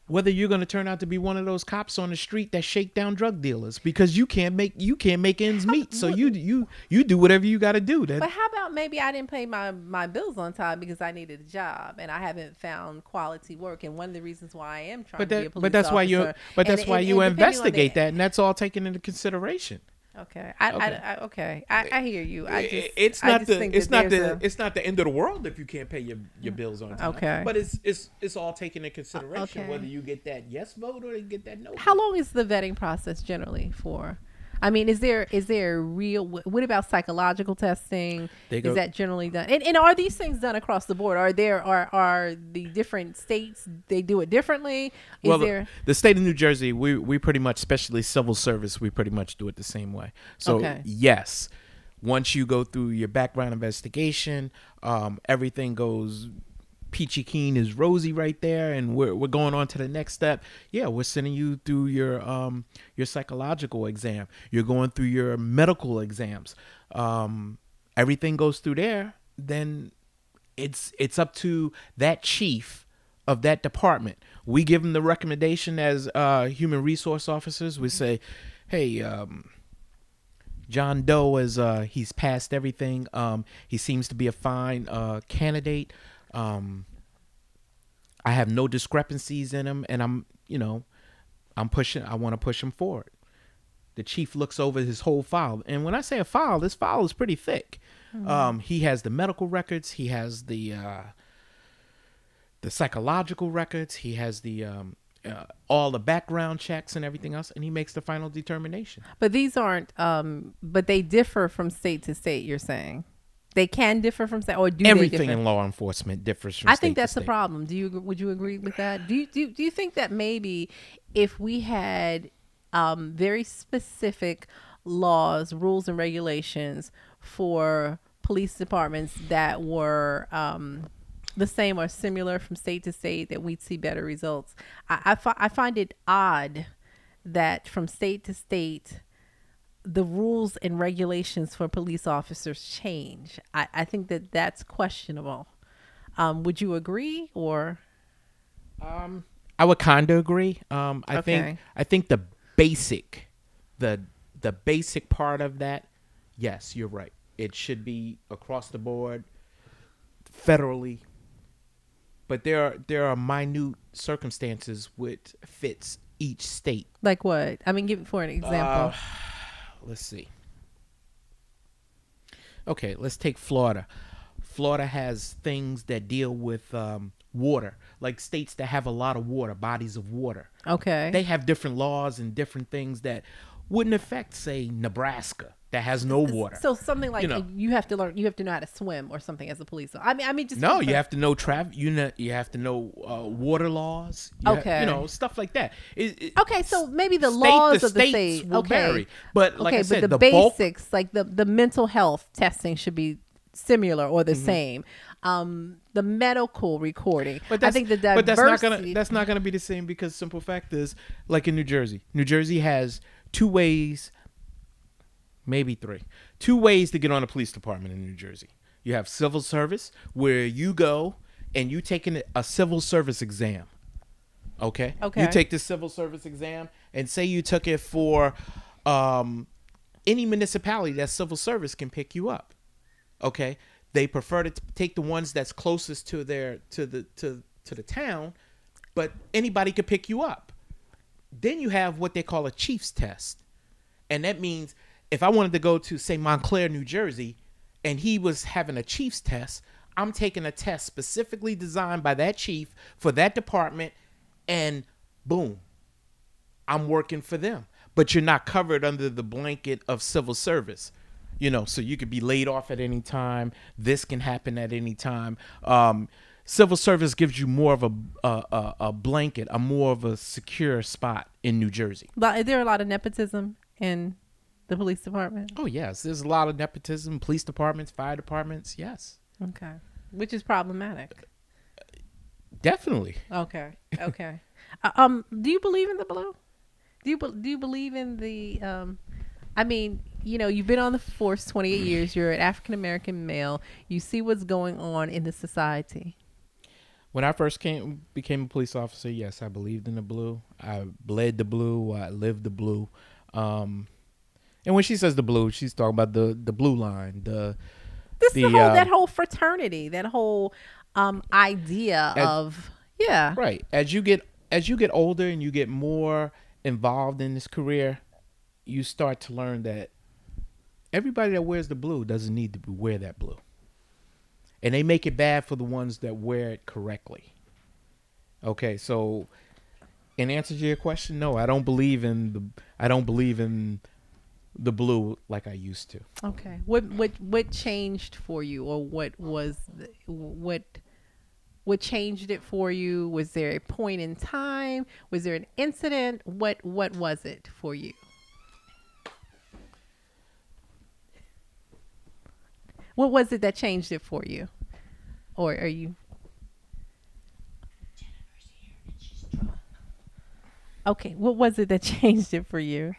whether you're going to turn out to be one of those cops on the street that shake down drug dealers because you can't make you can't make ends meet. So you you you do whatever you got to do. That But how about maybe I didn't pay my, my bills on time because I needed a job and I haven't found quality work. And one of the reasons why I am trying but to be a that police but that's why you officer- but and- that's why and- you and investigate that, and that's all taken into consideration. Okay, I, Okay. I, I okay, I, I hear you. I just it's I not just the think it's not the a- it's not the end of the world if you can't pay your, your mm. bills on time. Okay. but it's it's it's all taken into consideration okay. whether you get that yes vote or you get that no. How vote. long is the vetting process generally for? I mean, is there is there real? What about psychological testing? Go- is that generally done? And, and are these things done across the board? Are there are are the different states they do it differently? Is well, the- there? the, state of New Jersey, we we pretty much, especially civil service, we pretty much do it the same way. So Okay. yes, once you go through your background investigation, um, everything goes peachy keen is rosy right there, and we're we're going on to the next step. Yeah, we're sending you through your um your psychological exam. You're going through your medical exams. Um, everything goes through there. Then it's it's up to that chief of that department. We give them the recommendation as uh, human resource officers. We say, "Hey, um, John Doe is uh, he's passed everything. Um, he seems to be a fine uh, candidate. Um, I have no discrepancies in him, and I'm you know, I'm pushing. I want to push him forward." The chief looks over his whole file, and when I say a file, this file is pretty thick. Um, he has the medical records. He has the uh, the psychological records. He has the um, uh, all the background checks and everything else, and he makes the final determination. But these aren't. Um, but they differ from state to state. You're saying they can differ from state, or do Everything in law enforcement differs from. I state think that's the problem. Do you would you agree with that? Do you do do you think that maybe if we had um, very specific laws, rules, and regulations for police departments that were um, the same or similar from state to state, that we'd see better results? I I, fi- I find it odd that from state to state the rules and regulations for police officers change. I, I think that that's questionable. Um, would you agree or Um, I would kind of agree. Um, I Okay. think I think the basic, the the basic part of that, yes, you're right. It should be across the board, federally. But there are there are minute circumstances which fits each state. like what? I mean, give it for an example. Uh, let's see. Okay, let's take Florida. Florida has things that deal with um, water, like states that have a lot of water, bodies of water. Okay. They have different laws and different things that wouldn't affect, say, Nebraska that has no water. So something like You you, have to learn, you have to know how to swim or something as a police. I mean, I mean, just No, you have to know traffic. You know, you have to know uh, water laws. You Okay. you know stuff like that. It- it- Okay, so maybe the state laws to of the state. will okay, vary. But like okay, I said, but the, the bulk- basics, like the the mental health testing, should be similar or Mm-hmm. the same. Um, the medical recording. But I think the diversity. but that's not gonna that's not gonna be the same because simple fact is like in New Jersey. New Jersey has two ways, maybe three, two ways to get on a police department in New Jersey. You have civil service where you go and you take an, a civil service exam. Okay. Okay. You take the civil service exam and say you took it for um, any municipality that civil service can pick you up okay they prefer to t- take the ones that's closest to their to the to to the town but anybody could pick you up then you have what they call a chief's test and that means if i wanted to go to say montclair new jersey and he was having a chief's test i'm taking a test specifically designed by that chief for that department and boom I'm working for them. But you're not covered under the blanket of civil service. You know, so you could be laid off at any time. This can happen at any time. Um, civil service gives you more of a, a a blanket, a more of a secure spot in New Jersey. But is there a lot of nepotism in the police department? Oh yes, there's a lot of nepotism. Police departments, fire departments. Yes, Okay, which is problematic. definitely. Okay, okay. Uh, um, do you believe in the blue? Do you do you believe in the um? I mean, you know, you've been on the force 28 years. You're an African American male. You see what's going on in the society. When I first came became a police officer, yes, I believed in the blue. I bled the blue. I lived the blue. Um, and when she says the blue, she's talking about the the blue line. The This The, the whole uh, that whole fraternity, that whole um idea As- of yeah. right as you get as you get older and you get more involved in this career, you start to learn that everybody that wears the blue doesn't need to wear that blue, and they make it bad for the ones that wear it correctly. Okay, so in answer to your question, no, I don't believe in the I don't believe in the blue like I used to. Okay. What what what changed for you, or what was the, what what changed it for you? Was there a point in time? Was there an incident? What what was it for you? What was it that changed it for you? Or are you Okay, what was it that changed it for you?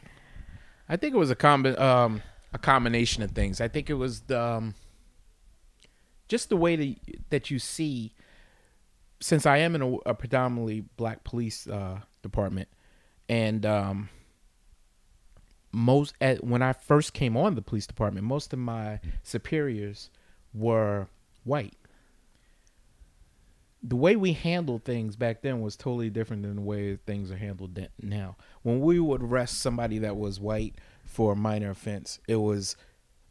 I think it was a combi- um, a combination of things. I think it was the, um, just the way that, that you see. Since I am in a, a predominantly black police uh, department, and um, most at, when I first came on the police department, most of my superiors were white. The way we handled things back then was totally different than the way things are handled now. When we would arrest somebody that was white for a minor offense, it was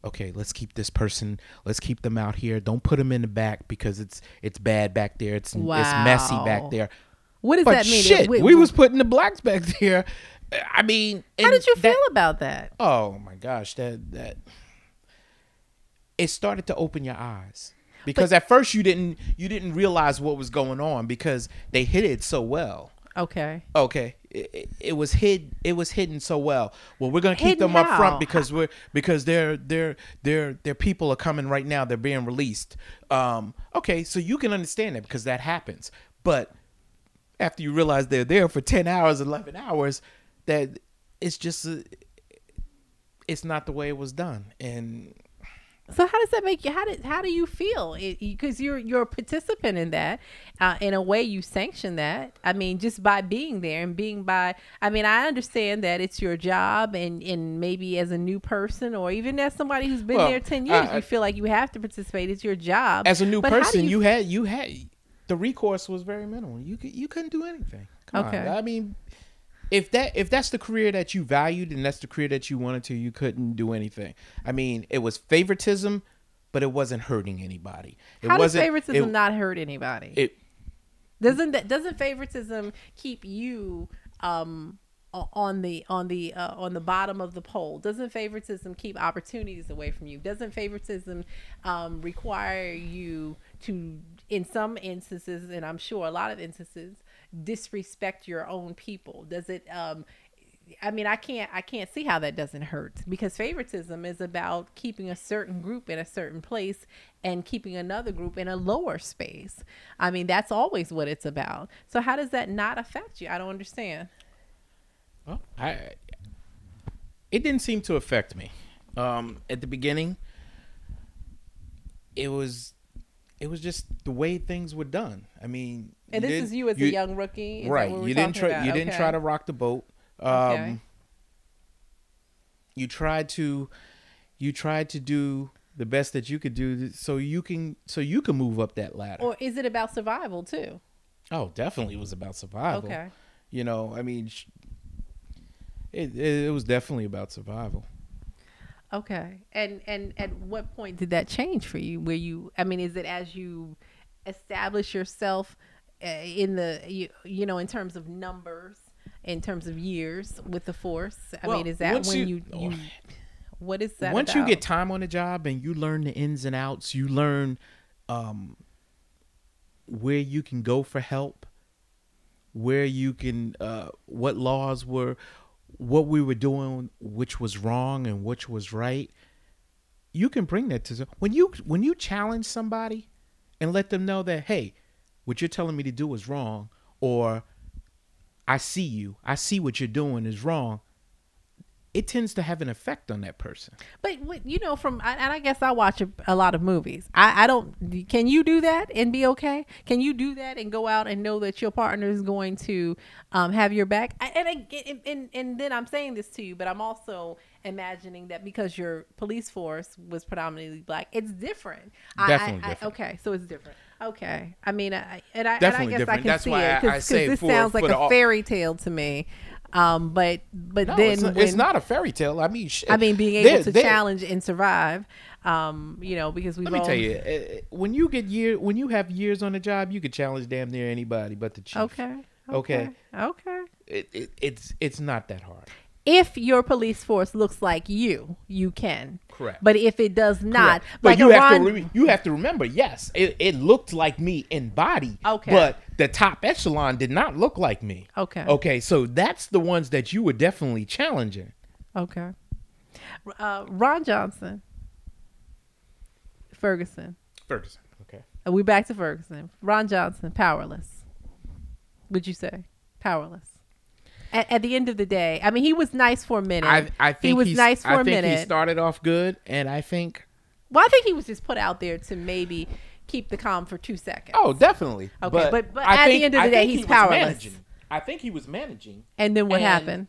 okay. Let's keep this person. Let's keep them out here. Don't put them in the back because it's it's bad back there. It's it's messy back there. What does But that mean? shit, Wait, we was putting the blacks back there. I mean, How did you that- feel about that? Oh my gosh, that that it started to open your eyes because at first you didn't you didn't realize what was going on because they hid it so well. Okay. Okay, it, it, it was hid it was hidden so well. Well, we're gonna keep Hidden them up how? front because we're because their their their their people are coming right now. They're being released. Um, okay, so you can understand that because that happens, but after you realize they're there for 10 hours 11 hours that it's just a, it's not the way it was done and So how does that make you? How did how do you feel? Because you're you're a participant in that. Uh, in a way, you sanction that. I mean, just by being there and being by. I mean, I understand that it's your job, and and maybe as a new person or even as somebody who's been Well, there ten years, I- you feel like you have to participate. It's your job. as a new But person you, had you had the recourse was very minimal you could, you couldn't do anything Come Okay. on. i mean if that if that's the career that you valued and that's the career that you wanted to, you couldn't do anything. I mean, it was favoritism, but it wasn't hurting anybody. It How does wasn't favoritism it, not hurt anybody? it doesn't that doesn't favoritism keep you um on the on the uh, on the bottom of the pole doesn't favoritism keep opportunities away from you doesn't favoritism um, require you to in some instances and i'm sure a lot of instances disrespect your own people does it um I mean, I can't I can't see how that doesn't hurt because favoritism is about keeping a certain group in a certain place and keeping another group in a lower space. I mean, that's always what it's about. So how does that not affect you? I don't understand. Well, I it didn't seem to affect me. Um, at the beginning, it was it was just the way things were done. I mean, And this is you as a young rookie, Is right? You didn't try. about? You didn't try to rock the boat. Um, Okay. You tried to, you tried to do the best that you could do, so you can so you can move up that ladder. Or is it about survival too? oh, definitely, it was about survival. Okay. You know, I mean, it, it it was definitely about survival. Okay. And and at what point did that change for you? Where you I mean, is it as you establish yourself in the you, you know in terms of numbers, in terms of years with the force? I Well, mean, is that when you, you- you, what is that? once you get time on the job and you learn the ins and outs you learn um where you can go for help where you can uh what laws were what we were doing which was wrong and which was right you can bring that to when you when you challenge somebody and let them know that hey what you're telling me to do is wrong or i see you i see what you're doing is wrong it tends to have an effect on that person But what- you know, from and I guess I watch a, a lot of movies. I, I don't. Can you do that and be okay? Can you do that and go out and know that your partner is going to um, have your back? I, and, I, and and and then I'm saying this to you, but I'm also imagining that because your police force was predominantly black, it's different. I- I- Definitely I- different. okay, so it's different. Okay, I mean, I, and I and I guess I can That's see why it because this for- sounds like a au- fairy tale to me. Um, but but No, then it's, not, when, it's not a fairy tale. I mean, shit. I mean, being able There- to there- challenge and survive, um, you know, because we Let me tell you, uh, when you get year, when you have years on the job, you could challenge damn near anybody but the chief. Okay. Okay. Okay. Okay. It, it, it's it's not that hard. If your police force looks like you, you can. Correct. But if it does not, Correct. But like you have to re- you have to remember, yes, it, it looked like me in body. Okay. But the top echelon did not look like me. Okay. Okay. So that's the ones that you were definitely challenging. Okay. Uh, Ron Johnson, Ferguson. Ferguson. Okay. Uh, we back to Ferguson. Ron Johnson, powerless. Would you say powerless? At, at the end of the day, I mean, he was nice for a minute. I I think he was nice for I a think minute. he started off good, and I think Well, I think he was just put out there to maybe keep the calm for two seconds. Oh, definitely. Okay, but- but I at the end of the day, he's he powerless. managing. I think he was managing. And then what And- happened?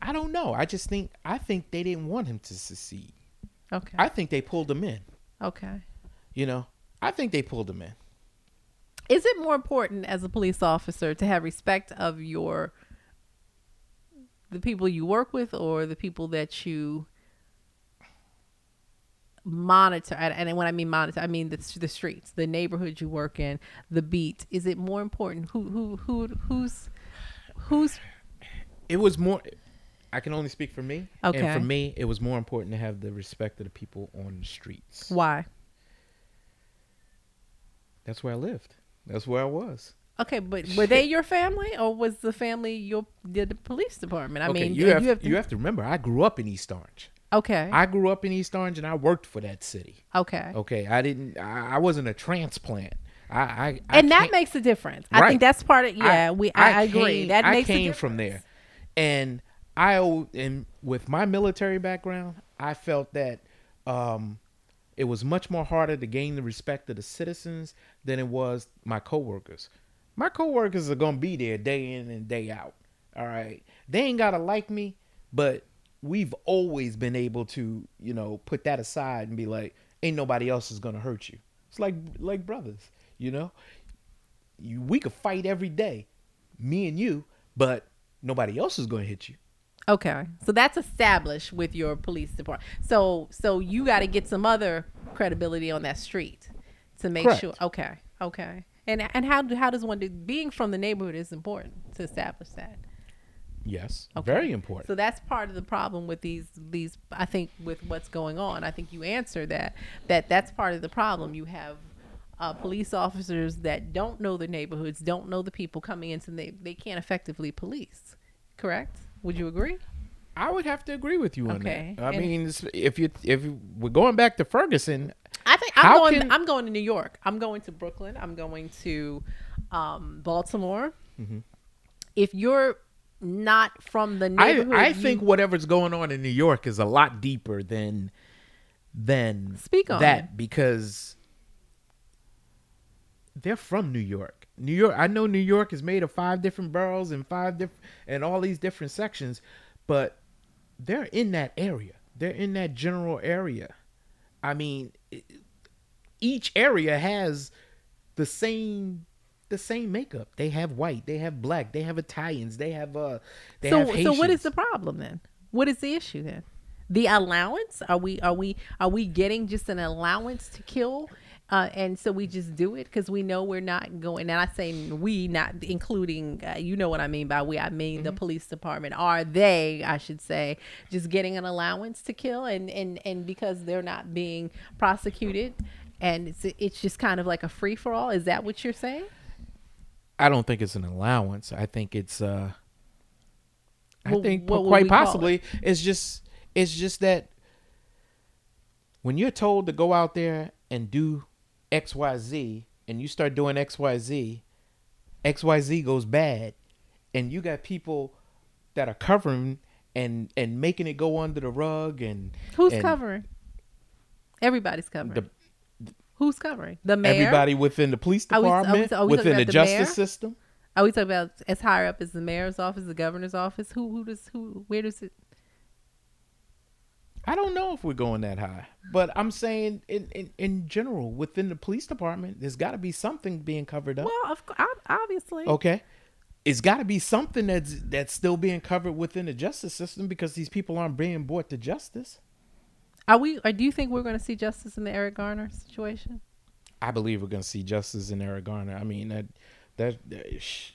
I don't know. I just think I think they didn't want him to succeed. Okay. I think they pulled him in. okay. You know, I think they pulled him in. Is it more important as a police officer to have respect of your the people you work with or the people that you monitor and, when I mean monitor I mean the the streets, the neighborhood you work in, the beat. Is it more important who who who who's who's It was more. I can only speak for me. Okay. And for me, it was more important to have the respect of the people on the streets. why? That's where I lived. That's where I was. Okay, but were they your family or was the family your the, the police department? I okay, mean, you have, you have to, you have to remember. I grew up in East Orange. okay, I grew up in East Orange, and I worked for that city. okay. Okay, I didn't. I, I wasn't a transplant. I, I, I and that makes a difference. I think that's part of yeah. we I, I agree. Came, that I makes a came difference. from there, and I and with my military background, I felt that um, it was much more harder to gain the respect of the citizens than it was my coworkers. My coworkers are gonna be there day in and day out. All right, they ain't gotta like me, but we've always been able to, you know, put that aside and be like, ain't nobody else is gonna hurt you. It's like like brothers, you know you, we could fight every day, me and you, but nobody else is to hit you. Okay, so that's established with your police department. So so you got to get some other credibility on that street to make Correct. sure. Okay, okay. And and how how does one do? Being from the neighborhood is important to establish that. Yes, Okay. very important. So that's part of the problem with these these I think with what's going on. I think you answer that that that's part of the problem. You have uh, police officers that don't know the neighborhoods, don't know the people coming into they they can't effectively police. Correct? Would you agree? I would have to agree with you on Okay, that. I and- mean, if you if you, we're going back to Ferguson, I think I'm going. can- I'm going to New York. I'm going to Brooklyn. I'm going to um, Baltimore. Mm-hmm. If you're not from the I neighborhood, I you- think whatever's going on in New York is a lot deeper than than Speak on that because they're from New York. New York. I know New York is made of five different boroughs and five different and all these different sections, but they're in that area. They're in that general area. I mean, each area has the same the same makeup. They have white, they have black, they have Italians, they have uh they so have so what is the problem then? What is the issue then? The allowance? Are we are we are we getting just an allowance to kill? Uh, and so we just do it because we know we're not going. And I say we, not including, uh, you know what I mean by we. I mean Mm-hmm. the police department. Are they, I should say, just getting an allowance to kill? And and and because they're not being prosecuted, and it's it's just kind of like a free for all. Is that what you're saying? I don't think it's an allowance. I think it's uh I Well, think quite call it? possibly it's just it's just that when you're told to go out there and do XYZ and you start doing XYZ, XYZ goes bad and you got people that are covering and and making it go under the rug and Who's and covering? Everybody's covering. the, Who's covering? The mayor. everybody within the police Are we- are we- department are we within the the justice mayor? system Are we talking about as higher up as the mayor's office, the governor's office? Who who does who where does it? I don't know if we're going that high, but I'm saying in in, in general within the police department, there's got to be something being covered up. Well, of course, obviously. okay, it's got to be something that's that's still being covered within the justice system because these people aren't being brought to justice. Are we? Or do you think we're going to see justice in the Eric Garner situation? I believe we're going to see justice in Eric Garner. I mean that that. that sh-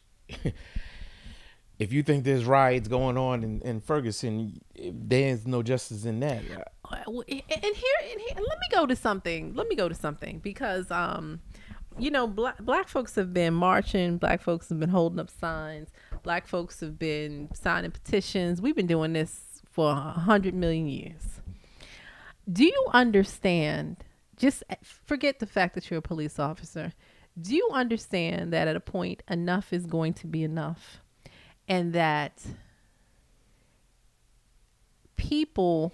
If you think there's riots going on in, in Ferguson, there's no justice in that. And here, and here, let me go to something. Let me go to something because, um, you know, black black folks have been marching. Black folks have been holding up signs. Black folks have been signing petitions. We've been doing this for a hundred million years. Do you understand? Just forget the fact that you're a police officer. Do you understand that at a point enough is going to be enough, and that people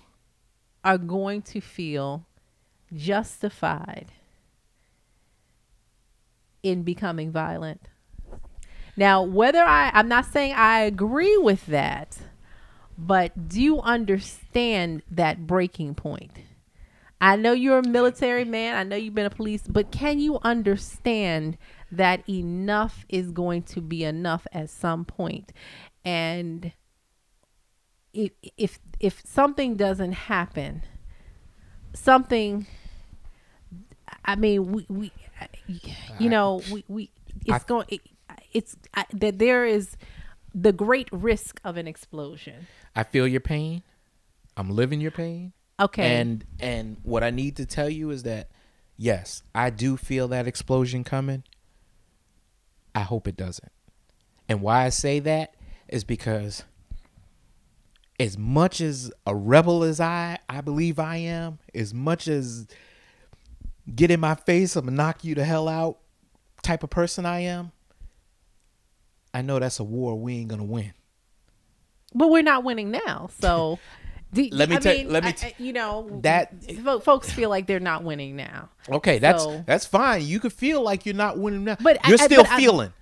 are going to feel justified in becoming violent. Now, whether I, I'm not saying I agree with that, but do you understand that breaking point? I know you're a military man. I know you've been a police, but can you understand that enough is going to be enough at some point? And if if if something doesn't happen, something I mean, we, we uh, you know, we, we it's I- going it, it's I, that there is the great risk of an explosion. I feel your pain. I'm living your pain. Okay. And and what I need to tell you is that yes, I do feel that explosion coming. I hope it doesn't. And why I say that is because as much as a rebel as I I believe I am, as much as get in my face, I'm gonna knock you the hell out type of person I am, I know that's a war we ain't gonna win. But we're not winning now, so. do- Let me tell- let me I- t- I- you know that- folks feel like they're not winning now. Okay, that's So- that's fine. You could feel like you're not winning now, But you're I- still but I- feeling.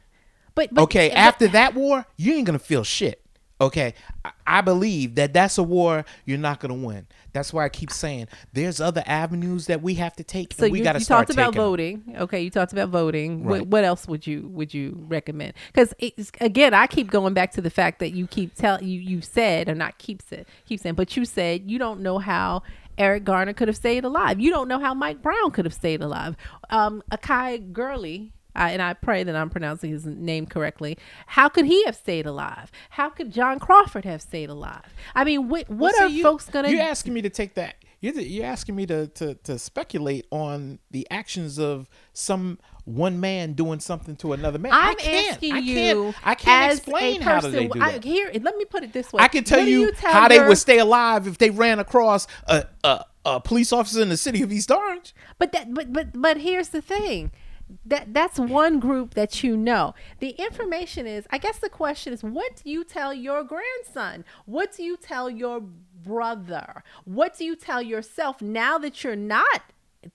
But, but okay, but- after that war, you ain't gonna feel shit. Okay, I, I believe that that's a war you're not going to win. That's why I keep saying there's other avenues that we have to take. So and we you, got to you talked about voting. Okay, you talked about voting. Right. What, what else would you would you recommend? Because again, I keep going back to the fact that you keep tell you you said or not keep said keep saying, but you said you don't know how Eric Garner could have stayed alive. You don't know how Mike Brown could have stayed alive. Um, Akai Gurley. I, and I pray that I'm pronouncing his name correctly. How could he have stayed alive? How could John Crawford have stayed alive? I mean, what, what Well, are you- folks gonna? You're asking me to take that. You're, you're asking me to, to to speculate on the actions of some one man doing something to another man. I I'm can't. asking I you can't, I can't as explain a how person. do they do I, that. here, let me put it this way. I can tell What do you, tell how they would stay alive if they ran across a, a a police officer in the city of East Orange. But that, but but but here's the thing. That that's one group that you know. The information is, I guess the question is, what do you tell your grandson? What do you tell your brother? What do you tell yourself now that you're not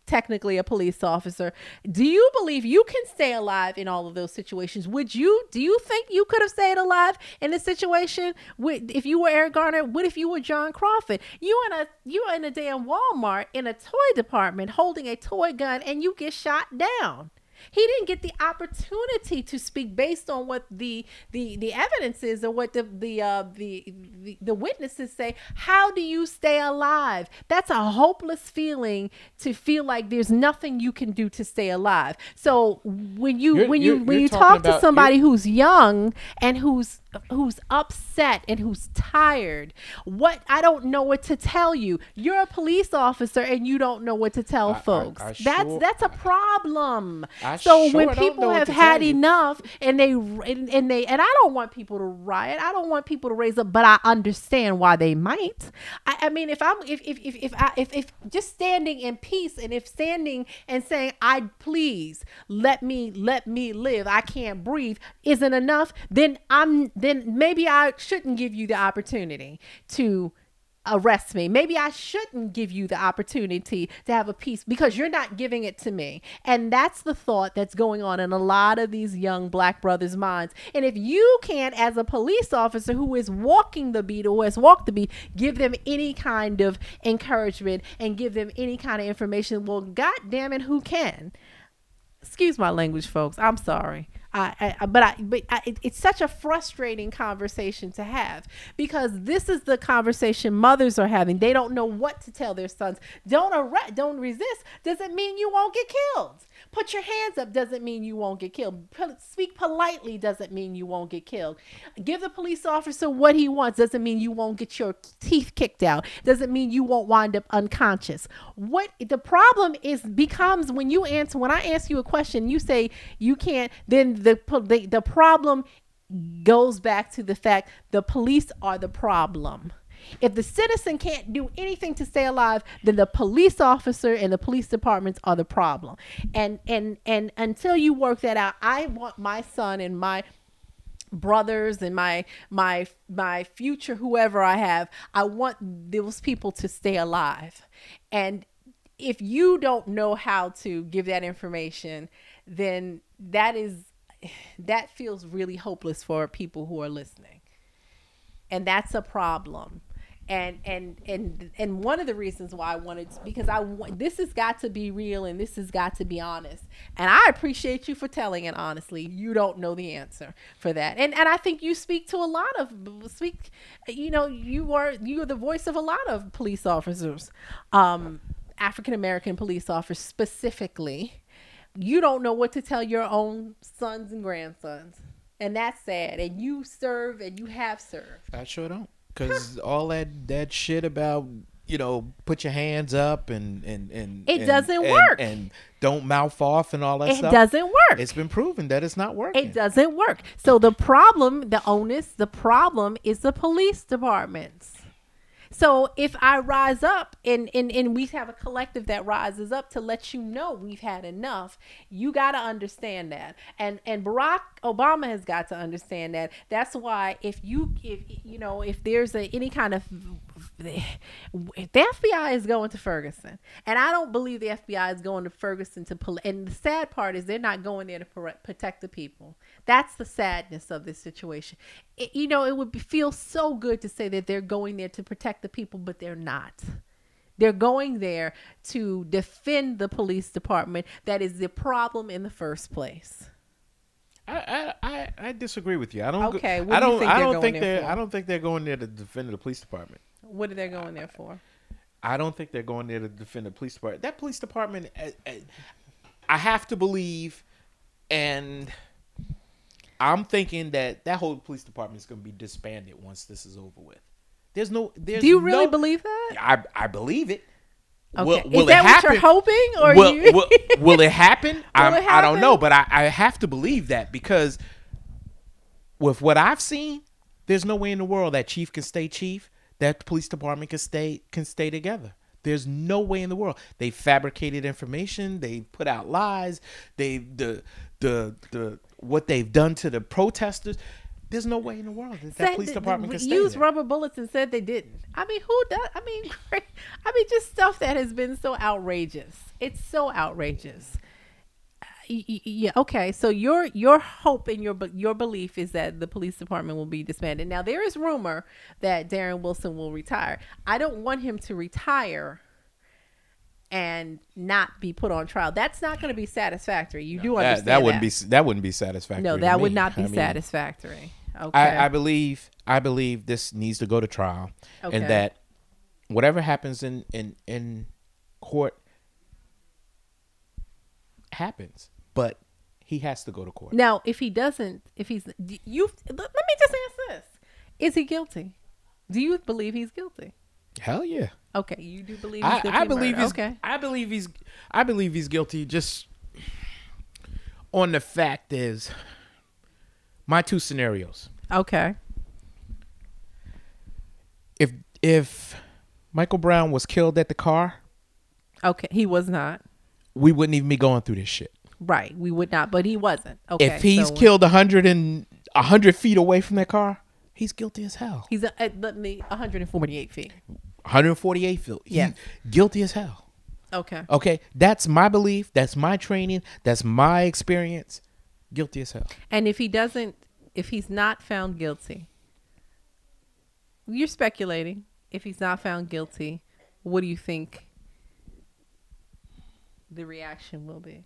technically a police officer? Do you believe you can stay alive in all of those situations? Would you? Do you think you could have stayed alive in this situation with, if you were Eric Garner? What if you were John Crawford? You in a you in a damn Walmart in a toy department holding a toy gun and you get shot down. He didn't get the opportunity to speak based on what the the the evidence is or what the the uh, the, the the witnesses say. How do you stay alive? That's a hopeless feeling to feel like there's nothing you can do to stay alive. So when you You're- when you when you talk to somebody who's young and who's who's upset and who's tired, what I don't know what to tell you. You're a police officer and you don't know what to tell I- I- folks. I that's sure- that's a problem. I so sure when people have had enough and they and, and they and I don't want people to riot. I don't want people to raise up, but I understand why they might. I, I mean, if I'm if if if if, I, if if just standing in peace and if standing and saying I please let me let me live, I can't breathe isn't enough, then I'm then maybe I shouldn't give you the opportunity to arrest me. Maybe I shouldn't give you the opportunity to have a peace because you're not giving it to me. And that's the thought that's going on in a lot of these young black brothers' minds. And if you can't, as a police officer who is walking the beat or has walked the beat, give them any kind of encouragement and give them any kind of information, well, God damn it, who can? excuse my language folks i'm sorry I, I but I but I, it, it's such a frustrating conversation to have because this is the conversation mothers are having. They don't know what to tell their sons. Don't arrest, don't resist. Doesn't mean you won't get killed. Put your hands up doesn't mean you won't get killed. Speak politely doesn't mean you won't get killed. Give the police officer what he wants doesn't mean you won't get your teeth kicked out. Doesn't mean you won't wind up unconscious. What the problem is becomes when you answer when I ask you a question, you say you can't. Then the the, the problem goes back to the fact the police are the problem. If the citizen can't do anything to stay alive, then the police officer and the police departments are the problem. And and and until you work that out, I want my son and my brothers and my my my future whoever I have, I want those people to stay alive. And if you don't know how to give that information, then that is that feels really hopeless for people who are listening and that's a problem and and and and one of the reasons why I wanted to, because I want this has got to be real and this has got to be honest. And I appreciate you for telling it honestly. You don't know the answer for that. And and I think you speak to a lot of speak you know you are you are the voice of a lot of police officers um African American police officers specifically. You don't know what to tell your own sons and grandsons. And that's sad. And you serve and you have served. I sure don't. Cause all that that shit about you know put your hands up and and and It and- doesn't and- work. and don't mouth off and all that stuff. it stuff. doesn't work It's been proven that it's not working. It doesn't work. So the problem, the onus, the problem is the police departments. So if I rise up and, and, and we have a collective that rises up to let you know we've had enough, you got to understand that. And and Barack Obama has got to understand that. That's why if you if you know if there's a, any kind of the FBI is going to Ferguson, and I don't believe the FBI is going to Ferguson to. Pol- and the sad part is they're not going there to protect the people. That's the sadness of this situation. It, you know, it would be, feel so good to say that they're going there to protect the people, but they're not. They're going there to defend the police department that is the problem in the first place. I, I, I, disagree with you. I don't. Okay, what I do don't. think I don't think they're. I don't think they're going there to defend the police department. What are they going there for? I don't think they're going there to defend the police department. That police department, uh, uh, I have to believe, and I'm thinking that that whole police department is going to be disbanded once this is over with. There's no. There's Do you really no- believe that? I I believe it. Okay. Will, will is that what happen? you're hoping, or will, you? will, will it happen? I'm, it I don't know, but I, I have to believe that because with what I've seen, there's no way in the world that chief can stay chief, that police department can stay can stay together. There's no way in the world. They fabricated information. They put out lies. They the the the what they've done to the protesters. There's no way in the world that, that police department can stay use rubber bullets and said they didn't. I mean, who does? I mean, I mean, just stuff that has been so outrageous. It's so outrageous. Yeah. Okay. So your your hope and your your belief is that the police department will be disbanded. Now there is rumor that Darren Wilson will retire. I don't want him to retire and not be put on trial. That's not going to be satisfactory. You do That, understand that wouldn't be that wouldn't be satisfactory. No, that would not be I mean, satisfactory. Okay. I, I believe I believe this needs to go to trial, Okay. and that whatever happens in in in court happens, but he has to go to court. Now, if he doesn't, if he's you, let me just ask this: Is he guilty? Do you believe he's guilty? Hell yeah, Okay, you do believe he's I, guilty. I believe he's okay. I believe he's I believe he's guilty. Just on the fact is my two scenarios. Okay. If if Michael Brown was killed at the car, Okay. He was not. we wouldn't even be going through this shit. Right. We would not, but he wasn't. Okay. if he's so killed a hundred and a hundred feet away from that car, he's guilty as hell. he's a, at let me 148 feet. 148 feet. He Yeah. guilty as hell. Okay. Okay, that's my belief. That's my training. That's my experience. Guilty as hell. And if he doesn't, if he's not found guilty, you're speculating. If he's not found guilty, what do you think the reaction will be?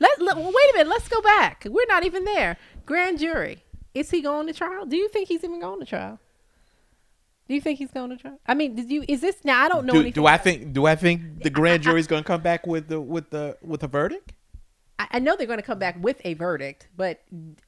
Let, let wait a minute. Let's go back. We're not even there. Grand jury. Is he going to trial? Do you think he's even going to trial? Do you think he's going to trial? I mean, did you? Is this now? I don't know Do, anything. do I think? Do I think the grand jury's going to come back with the with the with a verdict? I, I know they're going to come back with a verdict, but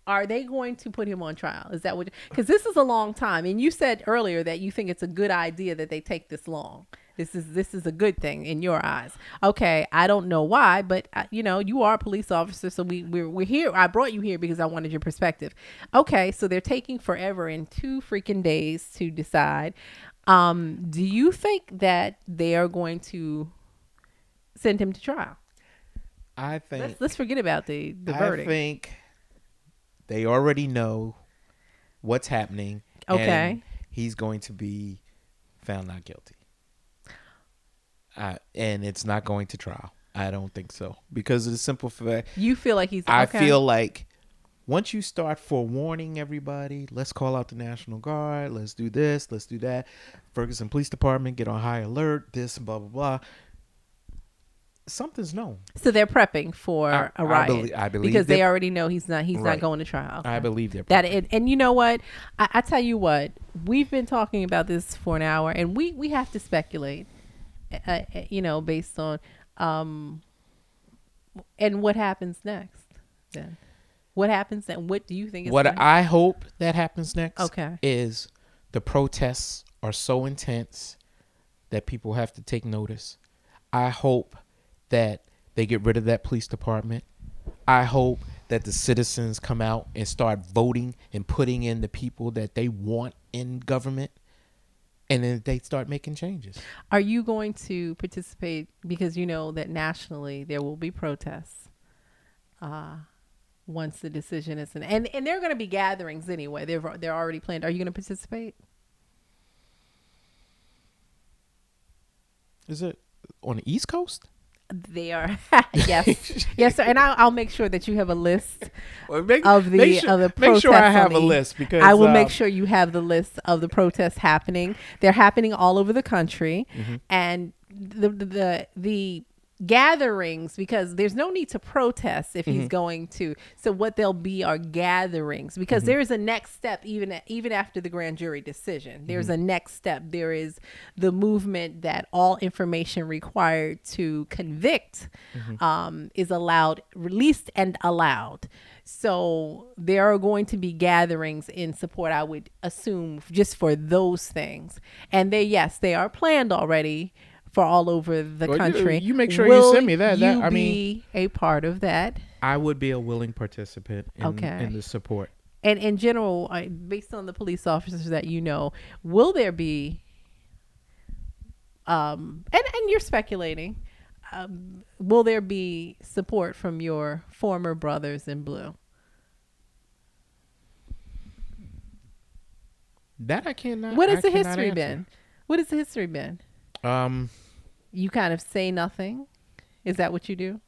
are they going to put him on trial? Is that what? Because this is a long time, and you said earlier that you think it's a good idea that they take this long. This is this is a good thing in your eyes. Okay, I don't know why, but uh, you know you are a police officer, so we we're, we're here. I brought you here because I wanted your perspective. Okay, so they're taking forever in two freaking days to decide. Um, do you think that they are going to send him to trial? I think. Let's let's forget about the the I verdict. I think they already know what's happening. Okay. and he's going to be found not guilty. Uh, and it's not going to trial. I don't think so because of the simple fact You feel like he's. I okay. feel like once you start forewarning everybody, let's call out the National Guard, let's do this, let's do that. Ferguson Police Department, get on high alert, this, blah, blah, blah. Something's known. so. They're prepping for I- a I riot belie- I believe because they already know he's not. He's not going to trial. I believe they're that. prepping. And, and you know what? I, I tell you what. We've been talking about this for an hour, and we we have to speculate. Uh, you know, based on um, and what happens next. Then, what happens then? What do you think? Is what I hope that happens next Okay. is the protests are so intense that people have to take notice. I hope that they get rid of that police department. I hope that the citizens come out and start voting and putting in the people that they want in government and then they start making changes. Are you going to participate because you know that nationally there will be protests? Uh, once the decision is in. And and they're going to be gatherings anyway. They're they're already planned. Are you going to participate? Is it on the East Coast? They are yes, yes, sir. And I'll, I'll make sure that you have a list Well, make, of the make sure, of the make sure I have a list because I will make sure you have the list of the protests happening. They're happening all over the country, Mm-hmm. and the, the the the gatherings because there's no need to protest if Mm-hmm. he's going to. So what they'll be are gatherings because Mm-hmm. there is a next step even even after the grand jury decision. There's Mm-hmm. a next step. There is the movement that all information required to convict Mm-hmm. um, is allowed, released and allowed. So there are going to be gatherings in support, I would assume, just for those things. And they, yes, they are planned already for all over the Well, you- country. you make sure you send me that. That- You I mean- be a part of that. I would be a willing participant in, Okay. in the support. And in general, I- based on the police officers that you know, will there be? Um, and and you're speculating. Um, will there be support from your former brothers in blue? That I cannot. What I has the history been? What has the history been? Um, You kind of say nothing. Is that what you do?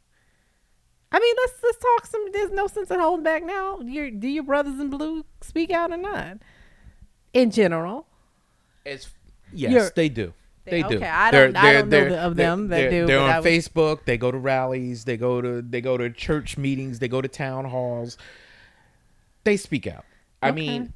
I mean, let's let's talk some. There's no sense in holding back now. Your do your brothers in blue speak out or not? In general, it's yes, You're- they do. They do. Okay, I don't- I don't know the- of they're- them that they're- do, They're on I would- Facebook. They go to rallies. They go to they go to church meetings. They go to town halls. They speak out. I Okay. mean,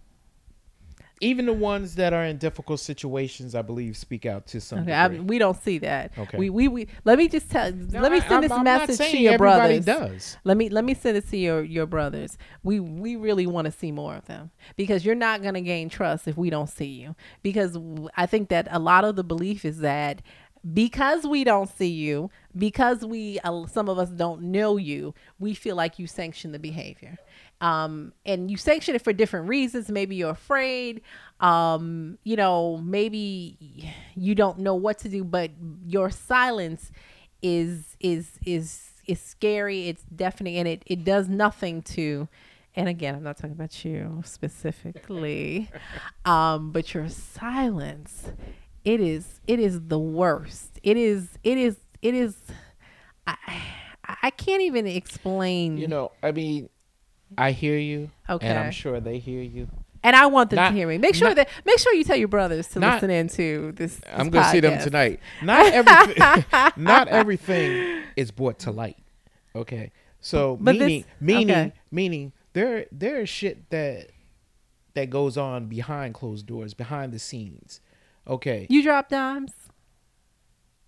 even the ones that are in difficult situations, I believe, speak out to some okay, I, we don't see that. Okay. We, we we let me just tell. No, let me I- send I'm- this I'm message to your brothers. does. Let me let me send it to your your brothers. We we really want to see more of them because you're not going to gain trust if we don't see you. Because I think that a lot of the belief is that because we don't see you, because we uh, some of us don't know you, we feel like you sanction the behavior. Um, and you sanction it for different reasons. Maybe you're afraid. Um, you know, maybe you don't know what to do, but your silence is is is is scary. It's deafening, and it it does nothing to. And again, I'm not talking about you specifically, um, but your silence, it is it is the worst. It is it is it is. I I can't even explain. You know, I mean, I hear you, and Okay. I'm sure they hear you. and I want them not- to hear me. Make sure not- that make sure you tell your brothers to not- listen into this. this I'm gonna see them tonight. Not everything. not everything is brought to light. Okay, so But this- meaning meaning okay. meaning there there is shit that that goes on behind closed doors, behind the scenes. Okay, You drop dimes.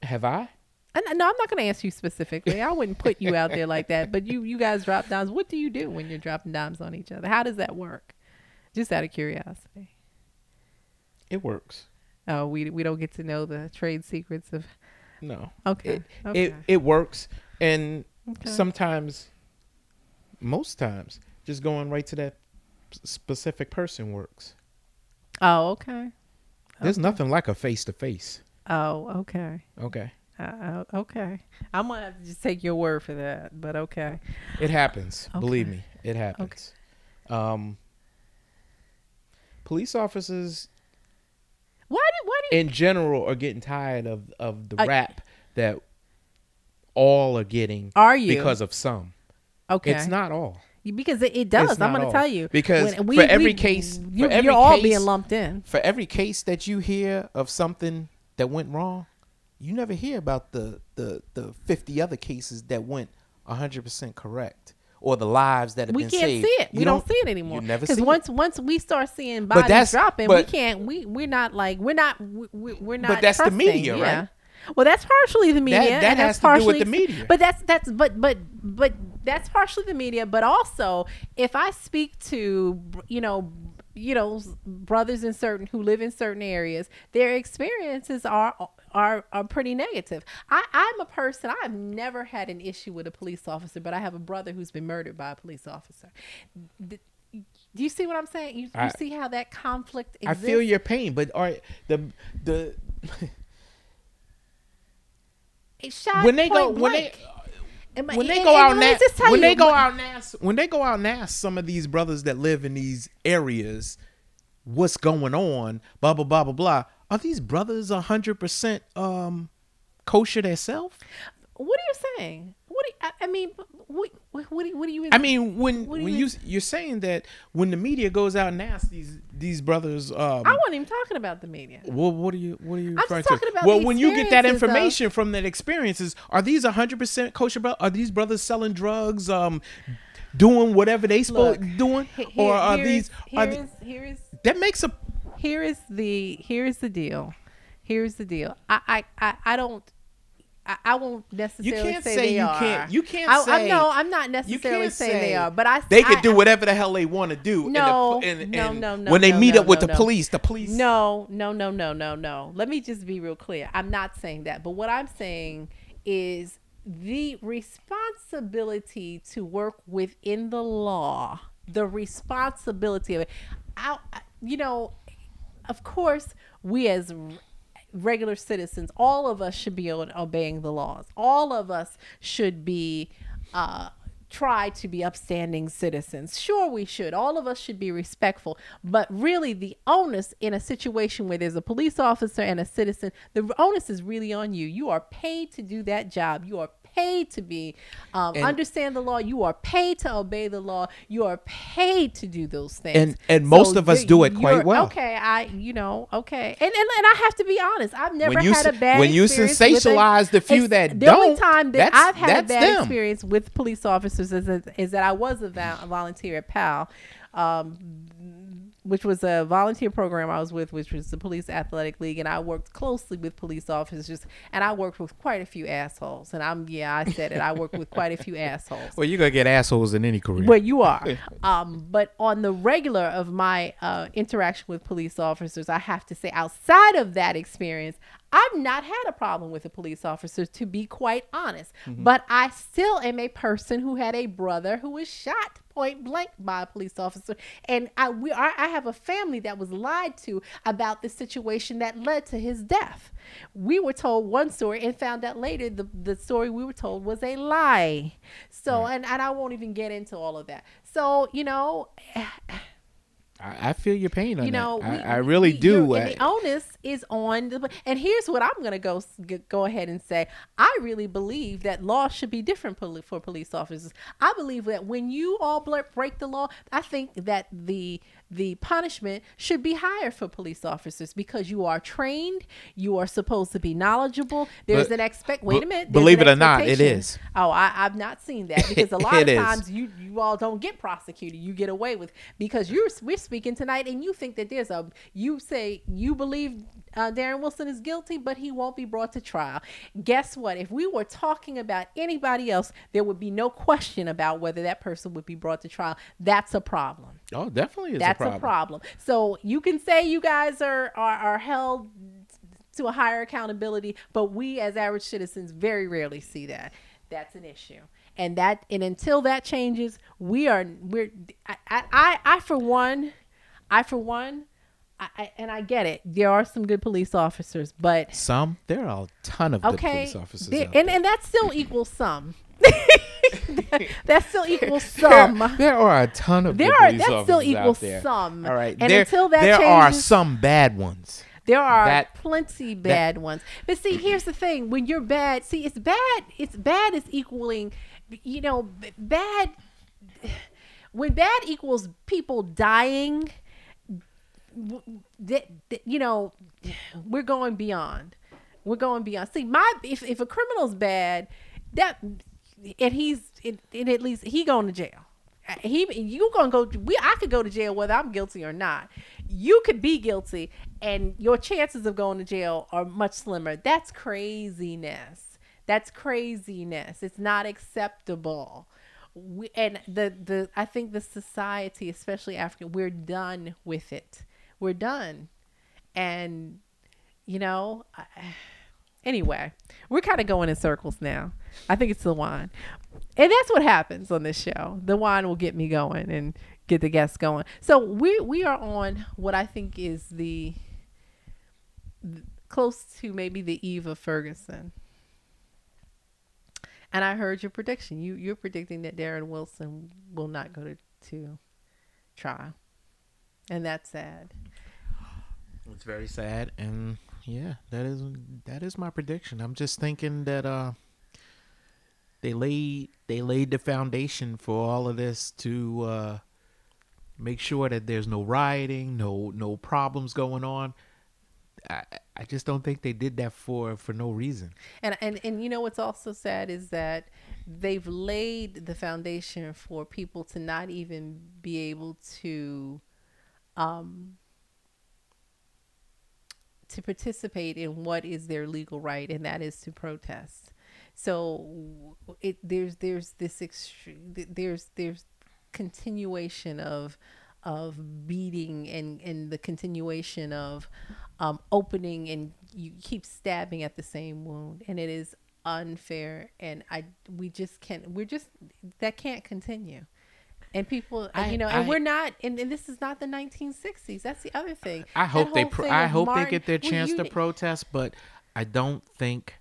have I? And no, I'm not going to ask you specifically. I wouldn't put you out there like that. But you, you guys drop dimes. What do you do when you're dropping dimes on each other? How does that work? Just out of curiosity. It works. Oh, we we don't get to know the trade secrets of. No, Okay. it okay. it it works, and Okay. sometimes, most times, just going right to that specific person works. oh, okay. There's nothing like a face to face. Oh, okay. Okay. Uh, uh, okay. I'm gonna have to just take your word for that. But okay. It happens. Believe me, it happens. Um, police officers Why did why did in general are getting tired of of the I- rap that all are getting are you because of some. okay? It's not all. because it, it does. I'm gonna tell you Because When for every case- for you, every you're all being lumped in. For every case that you hear of something that went wrong, you never hear about the the the 50 other cases that went 100% correct or the lives that have we been can't saved. see it. You We don't, see it anymore. You never because see once it. once we start seeing But bodies that's- dropping, we can't. We we're not like we're not we, we're not. But that's the media, yeah. right? Well, that's partially the media. that and has that's to do with the media. But that's that's but but but that's partially the media. But also, if I speak to you know you know brothers in certain who live in certain areas, their experiences are are are pretty negative. I I'm a person. I've never had an issue with a police officer, but I have a brother who's been murdered by a police officer. D- Do you see what I'm saying? You, you I- see how that conflict exists? I feel your pain, but are the the It shot when they go when they my- when they and- go and out let me and just ask, when they go out and ask, when they go out and ask some of these brothers that live in these areas, what's going on? Blah blah blah blah blah. Are these brothers hundred percent um kosher themselves? What are you saying? What you, I, I mean? What what what do you, what do you? I mean, when when you you you're saying that when the media goes out and asks these these brothers, um, I wasn't even talking about the media. well, what are you what are you referring talking to? about well, when you get that information from that experiences, are these hundred percent kosher brothers? Are these brothers selling drugs? Um, doing whatever they Look, doing, He- or are here these? Are here here is that makes a here is the here's the deal. Here's the deal. I I I, I don't. I, I won't necessarily you can't say, say they you are. can't- you can't I, I, say- no, I'm not necessarily saying say they are, but I they could do whatever the hell they want to do. and the- No, and, no, no, no, When they no, meet no, up with no, the police, the police. No, no, no, no, no, no. Let me just be real clear. I'm not saying that. But what I'm saying is the responsibility to work within the law, the responsibility of it. I, I- you know, of course, we as regular citizens, all of us should be obeying the laws. All of us should be uh, try to be upstanding citizens. Sure, we should. All of us should be respectful. But really, the onus in a situation where there's a police officer and a citizen, the onus is really on you. You are paid to do that job. You are paid to be um, understand the law. You are paid to obey the law. You are paid to do those things. And- and most of us do it quite well. Okay, I you know okay, and and, and I have to be honest. I've never had a bad when you experience with a- sensationalize the few that the don't, The only time that I've had a bad them. experience with police officers is that, is that I was a volunteer at PAL. Um, which was a volunteer program I was with, which was the Police Athletic League, and I worked closely with police officers, and I worked with quite a few assholes. And I'm, yeah, I said it. I worked with quite a few assholes. Well, you're gonna get assholes in any career. Well, you are. Um, but on the regular of my uh, interaction with police officers, I have to say, outside of that experience, I've not had a problem with a police officer, to be quite honest. Mm-hmm. But I still am a person who had a brother who was shot point blank by a police officer, and I we are, I have a family that was lied to about the situation that led to his death. We were told one story and found out later the the story we were told was a lie. So and and I won't even get into all of that. So you know, I, I feel your pain on you know, that. we- I, I really we- do. And I- the uh, onus is on the. And here's what I'm gonna go go ahead and say. I really believe that law should be different for police officers. I believe that when you all break the law, I think that the the punishment should be higher for police officers because you are trained, you are supposed to be knowledgeable. There's But- an expect. Wait a minute. believe it or not, it is. Oh, I, I've not seen that because a lot of is. times you you all don't get prosecuted. You get away with because you're we're speaking tonight and you think that there's a you say you believe uh, Darren Wilson is guilty, but he won't be brought to trial. Guess what? If we were talking about anybody else, there would be no question about whether that person would be brought to trial. That's a problem. Oh, definitely is That's a problem. a problem. So you can say you guys are, are are held to a higher accountability, but we as average citizens very rarely see that. That's an issue. And that and until that changes, we are we're I I, I, for one, I for one, I, I, and I get it. There are some good police officers, but Some there are a ton of good okay, police officers. and and that still equals some. that still equals some. There, there are a ton of There are- that still equals some. All right, And there, until that there are some bad ones. There are That- plenty bad ones. But see, here's the thing: when you're bad, see, it's bad. It's bad is equaling, you know, bad. When bad equals people dying, that, that you know, we're going beyond. We're going beyond. See, my if if a criminal's bad, that and he's and, at least he going to jail. He you gonna go? We I could go to jail whether I'm guilty or not. You could be guilty, and your chances of going to jail are much slimmer. That's craziness. That's craziness. It's not acceptable. We, and the the I think the society, especially African, we're done with it. We're done, and you know. I, anyway, we're kind of going in circles now. I think it's the wine. And that's what happens on this show. The wine will get me going and get the guests going. So we we are on what I think is the, th- close to maybe the eve of Ferguson. And I heard your prediction. You you're predicting that Darren Wilson will not go to, to trial. And that's sad. It's very sad, and yeah, that is that is my prediction. I'm just thinking that uh, they laid they laid the foundation for all of this to uh, make sure that there's no rioting, no no problems going on. I I just don't think they did that for for no reason. And and and you know what's also sad is that they've laid the foundation for people to not even be able to um to participate in what is their legal right and that is to protest. So it there's there's this extreme there's there's continuation of of beating and and the continuation of um, opening and you keep stabbing at the same wound and it is unfair and i we just can't we're just that can't continue and people I- you know and we're not and, and this is not the 1960s that's the other thing I hope they pro- I hope they get their well, chance you to protest, but I don't think.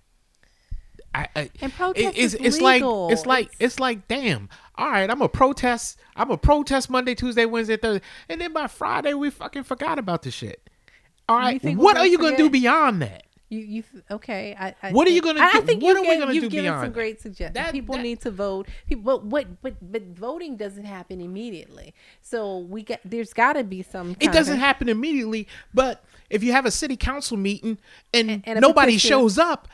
I, I And protest it's is it's like it's like It's- it's like damn. All right, I'm a protest. I'm a protest Monday, Tuesday, Wednesday, Thursday, and then by Friday we fucking forgot about the shit. All right, what are you gonna do beyond that? You, you okay? I, I What are you gonna I, I do- think what you are we gonna you've do given beyond some that? great suggestions. That- people that- need to vote. People, but what? But but voting doesn't happen immediately. So we got there's got to be some. It doesn't of- happen immediately, but if you have a city council meeting and, And- and nobody petition- shows up,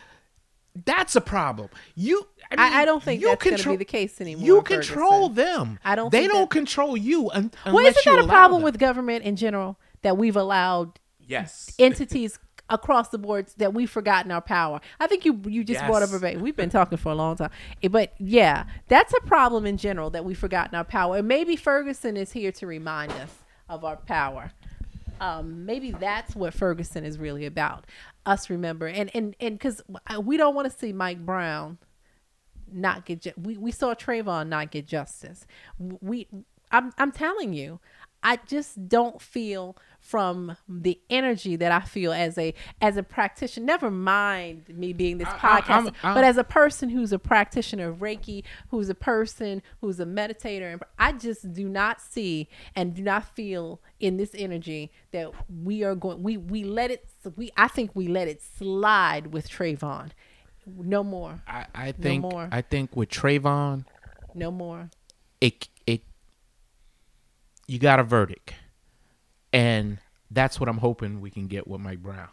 that's a problem. You, I, mean, I- I don't think you that's gonna be control- the case anymore You control Ferguson. them. I don't They think don't that- control you un- unless Well, isn't that a problem them. with government in general that we've allowed Yes. entities across the boards that we've forgotten our power. I think you you just brought up a. We've been talking for a long time, but yeah, that's a problem in general that we've forgotten our power. And maybe Ferguson is here to remind us of our power. Um, maybe that's what Ferguson is really about. Us remember and and and because we don't want to see Mike Brown not get ju- we we saw Trayvon not get justice. We I'm I'm telling you, I just don't feel from the energy that I feel as a as a practitioner. Never mind me being this podcast, but as a person who's a practitioner of Reiki, who's a person who's a meditator, and I just do not see and do not feel in this energy that we are going. We we let it. We I think we let it slide with Trayvon. No more. I, I think more. I think with Trayvon, No more. it it you got a verdict, and that's what I'm hoping we can get with Mike Brown.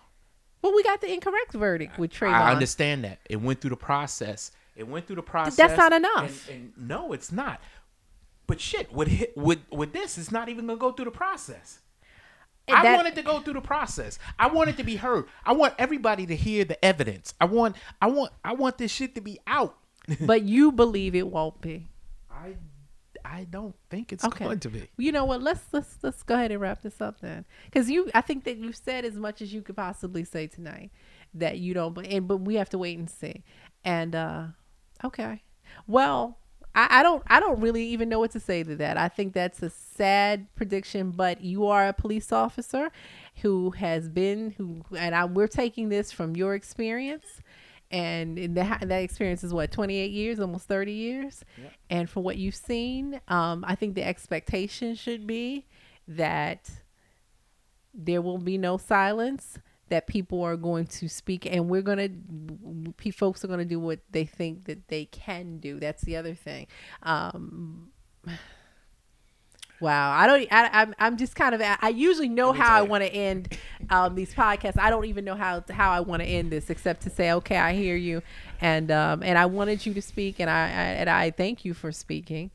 Well, we got the incorrect verdict with Trayvon. I understand that it went through the process. It went through the process. That's not enough. And, and no, it's not. But shit, with with with this, it's not even gonna go through the process. And I that- want it to go through the process. I want it to be heard. I want everybody to hear the evidence. I want I want I want this shit to be out. but you believe it won't be. I I don't think it's Okay. going to be. You know what? Let's let's let's go ahead and wrap this up then, because you. I think that you've said as much as you could possibly say tonight that you don't. But and but we have to wait and see. And uh okay, well. I, I don't. I don't really even know what to say to that. I think that's a sad prediction. But you are a police officer who has been who, and I, we're taking this from your experience, and that that experience is what 28 years, almost 30 years, and from what you've seen, um, I think the expectation should be that there will be no silence. That people are going to speak, and we're gonna, p- folks are gonna do what they think that they can do. That's the other thing. Um, Wow, I don't. I, I'm. I'm just kind of. I usually know how I want to end um, these podcasts. I don't even know how how I want to end this, except to say, okay, I hear you, and um, and I wanted you to speak, and I, I and I thank you for speaking,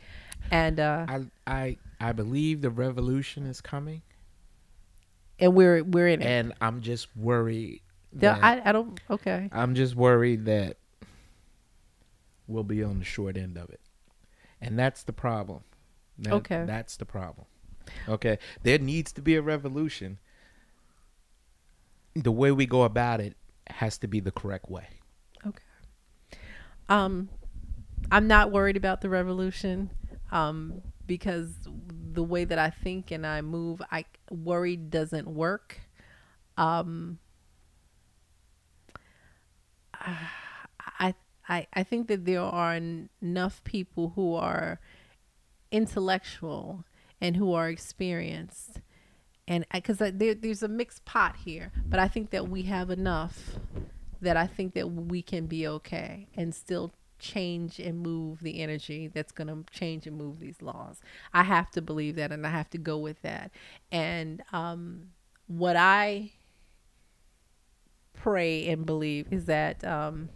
and uh, I I I believe the revolution is coming, and we're we're in it. and I'm just worried. The- that- I I don't. Okay. I'm just worried that we'll be on the short end of it. And that's the problem. That- Okay. That's the problem. Okay. There needs to be a revolution. The way we go about it has to be the correct way. Okay. Um, I'm not worried about the revolution, um, because the way that I think and I move, I worry doesn't work. Um, I I, I think that there are enough people who are intellectual and who are experienced. And because there, there's a mixed pot here but i think that we have enough that i think that we can be okay and still change and move the energy that's going to change and move these laws. I have to believe that and i have to go with that. And um, what i pray and believe is that um,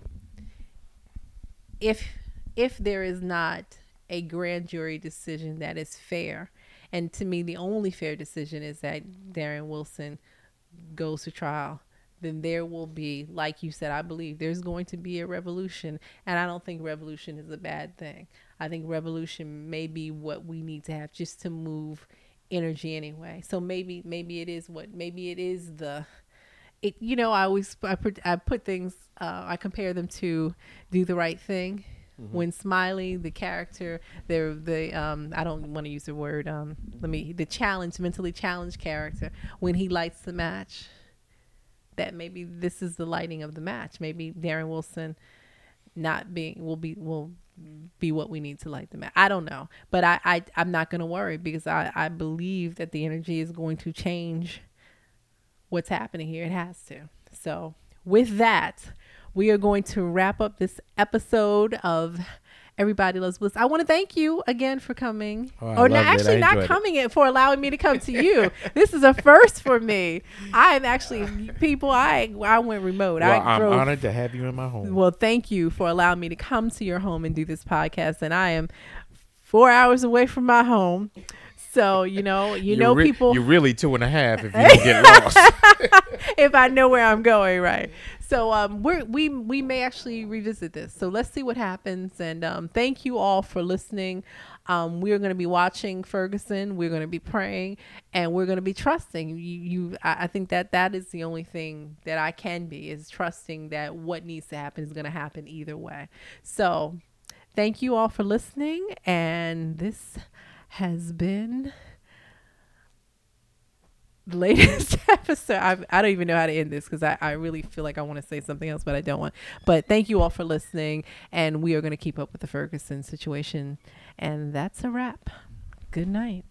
if if there is not a grand jury decision that is fair and to me, the only fair decision is that Darren Wilson goes to trial. Then there will be, like you said, I believe there's going to be a revolution. And I don't think revolution is a bad thing. I think revolution may be what we need to have just to move energy anyway. So maybe, maybe it is what, maybe it is the, it, you know, I always, I put, I put things, uh, I compare them to do the right thing Mm-hmm. When Smiley, the character, the the um, I don't want to use the word um, let me the challenge, mentally challenged character, when he lights the match, that maybe this is the lighting of the match. Maybe Darren Wilson not being will be will be what we need to light the match. I don't know, but I, I I'm not gonna worry because I I believe that the energy is going to change what's happening here. It has to. So with that, we are going to wrap up this episode of Everybody Loves Bliss. I want to thank you again for coming. Oh, or not, actually not coming it. for allowing me to come to you. this is a first for me. I'm actually people. I I went remote. Well, I am honored to have you in my home. Well, thank you for allowing me to come to your home and do this podcast. And I am four hours away from my home. So you know, you know, re- people. You're really two and a half if you don't get lost. if I know where I'm going, right? So um, we we we may actually revisit this. So let's see what happens. And um, thank you all for listening. Um, we're going to be watching Ferguson. We're going to be praying, and we're going to be trusting. You, you I, I think that that is the only thing that I can be is trusting that what needs to happen is going to happen either way. So, thank you all for listening, and this has been latest episode. I, I don't even know how to end this because I, I really feel like I want to say something else, but I don't want. But thank you all for listening. And we are going to keep up with the Ferguson situation. And that's a wrap. Good night.